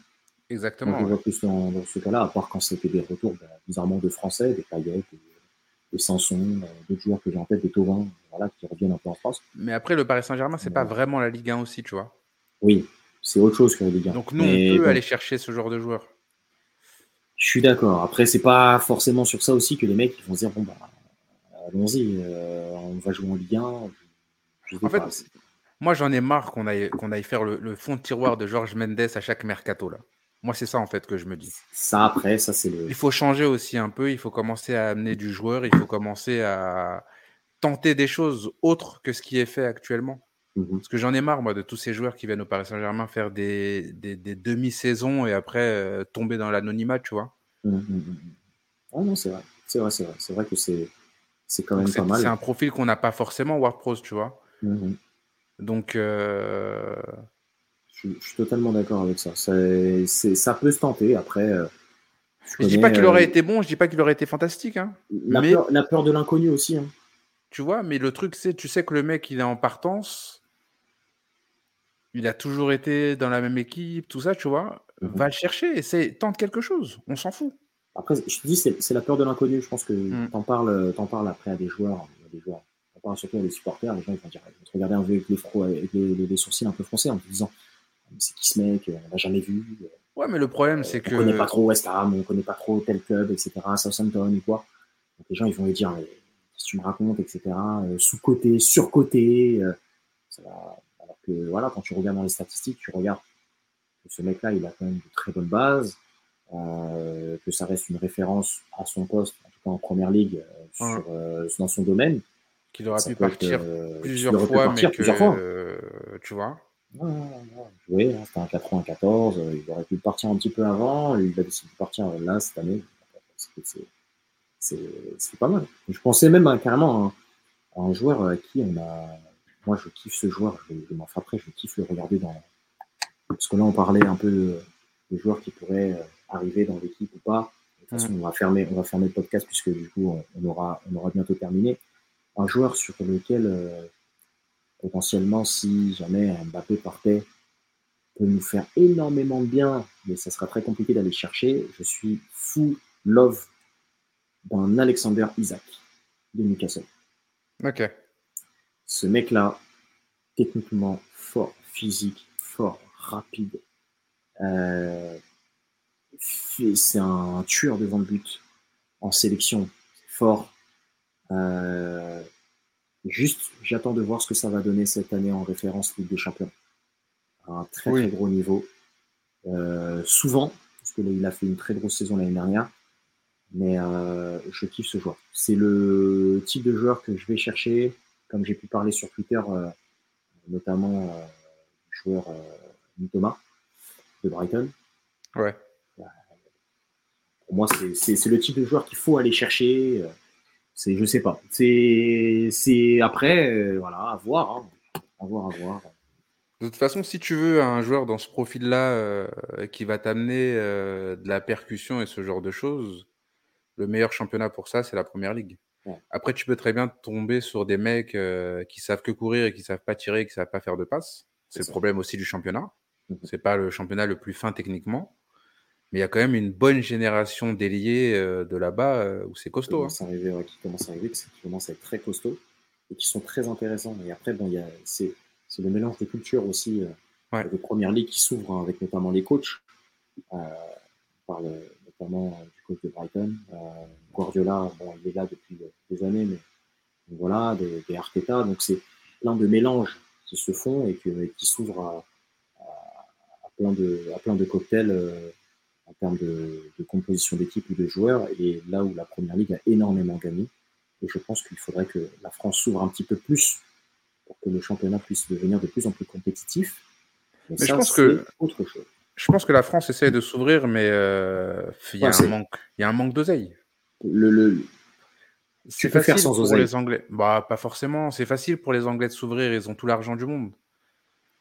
S2: Exactement.
S1: On voit plus dans, ce cas-là, à part quand c'était des retours bah, bizarrement de Français, des Payet, des, Sanson, d'autres joueurs que j'ai en tête, des Tauvin, voilà, qui reviennent un peu en France.
S2: Mais après, le Paris Saint-Germain, c'est pas vraiment la Ligue 1 aussi, tu vois.
S1: Oui, c'est autre chose que la Ligue 1.
S2: Donc nous, on peut aller chercher ce genre de joueurs.
S1: Je suis d'accord. Après, c'est pas forcément sur ça aussi que les mecs vont se dire bon bah allons-y, euh, on va jouer en Ligue 1.
S2: en fait, moi j'en ai marre qu'on aille, qu'on aille faire le, fond de tiroir de Georges Mendes à chaque mercato là. Moi, c'est ça en fait que je me dis.
S1: Ça après, ça c'est le.
S2: Il faut changer aussi un peu. Il faut commencer à amener du joueur. Il faut commencer à tenter des choses autres que ce qui est fait actuellement. Mhm. Parce que j'en ai marre, moi, de tous ces joueurs qui viennent au Paris Saint-Germain faire des, des, demi-saisons et après euh, tomber dans l'anonymat, tu vois.
S1: Oh non, c'est vrai. C'est vrai, c'est vrai. C'est vrai que c'est, c'est quand même pas mal.
S2: C'est un profil qu'on n'a pas forcément, WordPros, tu vois. Donc. Euh,
S1: je, suis totalement d'accord avec ça. C'est, ça peut se tenter. Après. Euh,
S2: je, ne dis pas qu'il aurait été bon, je dis pas qu'il aurait été fantastique. Hein.
S1: La, peur, la, peur, de l'inconnu aussi. Hein.
S2: Tu vois, mais le truc, c'est, tu sais que le mec, il est en partance il a toujours été dans la même équipe, tout ça, tu vois. Mhm. Va le chercher, essaie, tente quelque chose, on s'en fout.
S1: Après, je te dis, c'est la peur de l'inconnu. Je pense que mm. t'en parles, en parles après à des joueurs, à des joueurs. T'en parles surtout à des supporters. Les gens ils vont, dire, te regarder un peu avec, les, avec les, sourcils un peu froncés en te disant, c'est qui ce mec On l'a jamais vu.
S2: Ouais, mais le problème, c'est que.
S1: On connaît pas trop West Ham, on connaît pas trop tel club, etc. Southampton ou quoi. Donc les gens, ils vont lui dire, qu'est-ce que tu me racontes, etc. Euh, sous-côté, sur-côté. Euh, ça va voilà, quand tu regardes dans les statistiques, tu regardes que ce mec-là, il a quand même de très bonnes bases, euh, que ça reste une référence à son poste, en tout cas en première ligue, euh, euh, dans son domaine.
S2: Qu'il aurait pu partir plusieurs fois, mais que, tu vois.
S1: Oui, hein, c'était un 94, il aurait pu partir un petit peu avant, il a décidé de partir là cette année. C'est pas mal. Je pensais même carrément à un joueur à qui on a moi, je kiffe ce joueur, je, m'en frapperai, je kiffe le regarder dans. Parce que là, on parlait un peu de, joueurs qui pourraient euh, arriver dans l'équipe ou pas. De toute façon, on va fermer, on va fermer le podcast puisque du coup, on, aura, on aura bientôt terminé. Un joueur sur lequel euh, potentiellement, si jamais Mbappé partait, peut nous faire énormément de bien, mais ça sera très compliqué d'aller chercher. Je suis fou love d'un Alexander Isaac de Newcastle.
S2: Ok.
S1: Ce mec-là, techniquement fort, physique, fort, rapide. Euh, c'est un tueur devant le but en sélection, fort. Euh, juste, j'attends de voir ce que ça va donner cette année en référence Ligue des Champions. un très très gros niveau. Euh, souvent, parce qu'il a fait une très grosse saison l'année dernière, mais je kiffe ce joueur. C'est le type de joueur que je vais chercher comme j'ai pu parler sur Twitter, euh, notamment euh, du joueur euh, Thomas de Brighton.
S2: Ouais.
S1: Pour moi, c'est le type de joueur qu'il faut aller chercher. C'est, je sais pas. C'est après, voilà, à voir, hein. à voir, à voir.
S2: De toute façon, si tu veux un joueur dans ce profil-là qui va t'amener de la percussion et ce genre de choses, le meilleur championnat pour ça, c'est la première ligue. Après, tu peux très bien tomber sur des mecs euh, qui savent que courir et qui savent pas tirer, et qui savent pas faire de passe. C'est le problème aussi du championnat. Mmh C'est pas le championnat le plus fin techniquement, mais il y a quand même une bonne génération d'ailiers euh, de là-bas euh, où c'est costaud.
S1: Hein. qui commence à arriver, qui commence à être très costaud et qui sont très intéressants. Et après, bon, c'est le mélange de cultures aussi de première ligue qui s'ouvre hein, avec notamment les coachs. par le, notamment de Brighton. Euh, Guardiola, bon, il est là depuis des années, mais voilà, des, des Arteta. Donc c'est plein de mélanges qui se font et, qui s'ouvrent à, plein de, à plein de cocktails euh, en termes de, composition d'équipe ou de joueurs. Et là où la Première Ligue a énormément gagné. Et je pense qu'il faudrait que la France s'ouvre un petit peu plus pour que le championnat puisse devenir de plus en plus compétitif.
S2: Mais, je pense que autre chose. Je pense que la France essaie de s'ouvrir, mais euh, il y, a un manque, il y a un manque d'oseille.
S1: Le, le...
S2: C'est facile faire sans pour les Anglais. Bah, pas forcément. C'est facile pour les Anglais de s'ouvrir. Ils ont tout l'argent du monde.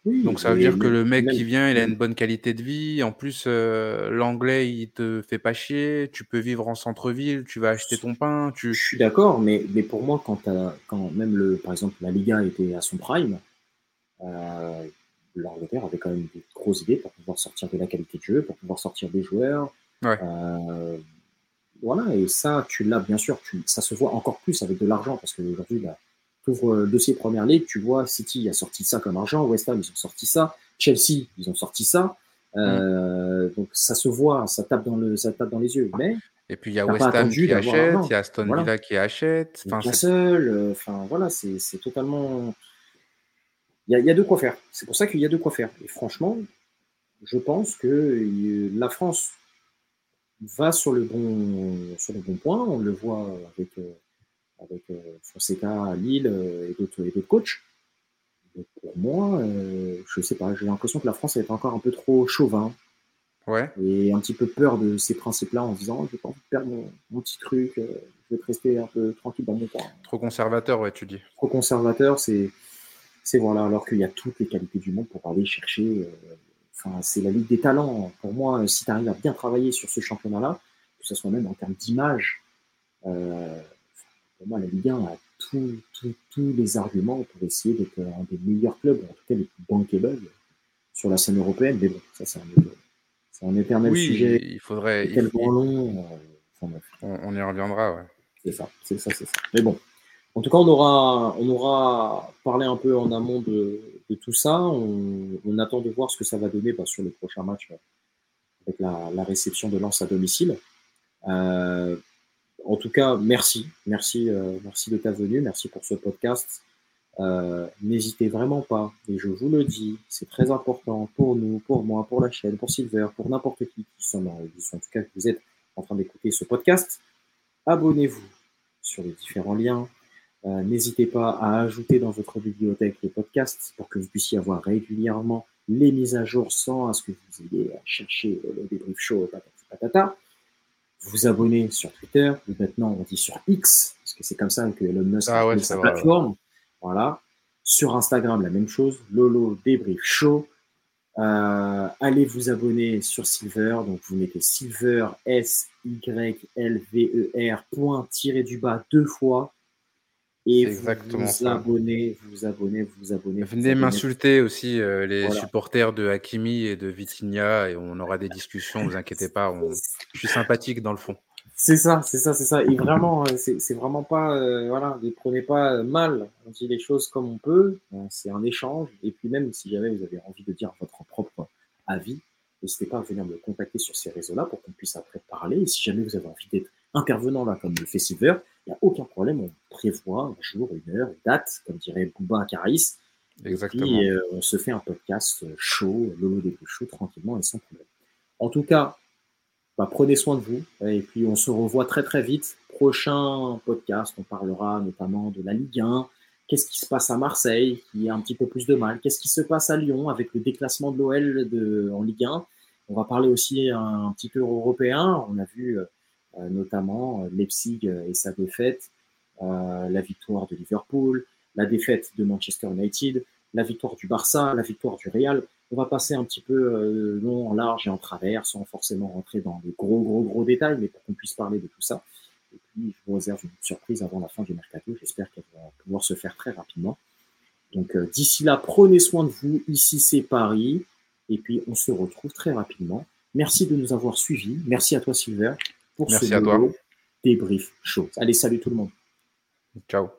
S2: Donc ça veut dire que le mec qui vient, il a une bonne qualité de vie. En plus, euh, l'anglais, il te fait pas chier. Tu peux vivre en centre-ville. Tu vas acheter ton pain. Tu...
S1: Je suis d'accord, mais, mais pour moi, quand, quand même le, par exemple, la Liga était à son prime, euh, l'Angleterre avait quand même des grosses idées pour pouvoir sortir de la qualité de jeu, pour pouvoir sortir des joueurs. Euh, voilà, et ça, tu l'as bien sûr, tu, ça se voit encore plus avec de l'argent, parce qu'aujourd'hui, là, tu ouvres le dossier Première Ligue, tu vois, City a sorti ça comme argent, West Ham, ils ont sorti ça, Chelsea, ils ont sorti ça. Euh, donc ça se voit, ça tape dans le, ça tape dans les yeux. Mais
S2: et puis il y a West Ham qui achète, il y a Aston Villa qui achète.
S1: Enfin, seul, euh, enfin voilà, c'est totalement. Il y, a, de quoi faire. C'est pour ça qu'il y a de quoi faire. Et franchement, je pense que la France va sur le bon, sur le bon point. On le voit avec, euh, avec Fonseca à Lille et d'autres coachs pour moi, euh, je sais pas, j'ai l'impression que la France est encore un peu trop chauvin.
S2: Ouais.
S1: Et un petit peu peur de ces principes-là en disant, je vais pas perdre mon, petit truc, euh, je vais rester un peu tranquille dans mon coin.
S2: Trop conservateur, ouais, tu dis.
S1: Trop conservateur, c'est, c'est voilà, alors qu'il y a toutes les qualités du monde pour aller chercher. Euh, enfin, c'est la ligue des talents. Pour moi, si tu arrives à bien travailler sur ce championnat-là, que ce soit même en termes d'image, pour moi, la Ligue 1 a tous les arguments pour essayer d'être un des meilleurs clubs, en tout cas les plus bankable sur la scène européenne. Mais bon, ça, c'est un, un, éternel
S2: oui,
S1: sujet.
S2: Il faudrait.
S1: Il, long,
S2: euh, on, y reviendra, ouais.
S1: C'est ça, c'est ça, c'est ça. Mais bon, en tout cas, on aura, parlé un peu en amont de, tout ça. On, attend de voir ce que ça va donner bah, sur le prochain match avec la, réception de Lens à domicile. Euh, en tout cas, merci, merci, euh, merci de ta venue, merci pour ce podcast. Euh, n'hésitez vraiment pas, et je vous le dis, c'est très important pour nous, pour moi, pour la chaîne, pour Silver, pour n'importe qui qui sont, vous êtes en train d'écouter ce podcast. Abonnez-vous sur les différents liens. Euh, n'hésitez pas à ajouter dans votre bibliothèque les podcasts pour que vous puissiez avoir régulièrement les mises à jour sans à ce que vous ayez à chercher le débrief show, patata vous abonner sur Twitter, maintenant on dit sur X, parce que c'est comme ça que Elon Musk
S2: ah
S1: sa plateforme. Voilà. Sur Instagram, la même chose, Lolo Débrief Show. Euh, allez vous abonner sur Silver, donc vous mettez Silver S Y L V E R point tiré du bas deux fois et vous vous abonnez, vous abonnez, vous abonnez.
S2: Venez m'insulter aussi euh, les supporters de Hakimi et de Vitinha et on aura des discussions, vous inquiétez pas, je suis sympathique dans le fond.
S1: C'est ça, c'est ça, c'est ça. Et vraiment, euh, c'est vraiment pas, euh, voilà, ne prenez pas mal. On dit les choses comme on peut. C'est un échange. Et puis même si jamais vous avez envie de dire votre propre avis, n'hésitez pas à venir me contacter sur ces réseaux-là pour qu'on puisse après parler. Et si jamais vous avez envie d'être intervenant là, comme le fait Silver, il n'y a aucun problème. On prévoit un jour, une heure, une date, comme dirait Bouba Caris.
S2: Exactement.
S1: Et puis, euh, on se fait un podcast chaud, Lolo des chaud, tranquillement et sans problème. En tout cas, bah, prenez soin de vous. Et puis, on se revoit très, très vite. Prochain podcast, on parlera notamment de la Ligue 1. Qu'est-ce qui se passe à Marseille, qui a un petit peu plus de mal? Qu'est-ce qui se passe à Lyon avec le déclassement de l'OL en Ligue 1 On va parler aussi un, un petit peu européen. On a vu euh, euh, notamment euh, Leipzig euh, et sa défaite, la victoire de Liverpool, la défaite de Manchester United, la victoire du Barça, la victoire du Real. On va passer un petit peu long, en large et en travers, sans forcément rentrer dans des gros, gros, gros détails, mais pour qu'on puisse parler de tout ça. Et puis, je vous réserve une surprise avant la fin du mercato. J'espère qu'elle va pouvoir se faire très rapidement. Donc, d'ici là, prenez soin de vous. Ici, c'est Paris. Et puis, on se retrouve très rapidement. Merci de nous avoir suivis. Merci à toi, Silver pour
S2: Merci ce à toi.
S1: débrief. Allez, salut tout le monde.
S2: Ciao.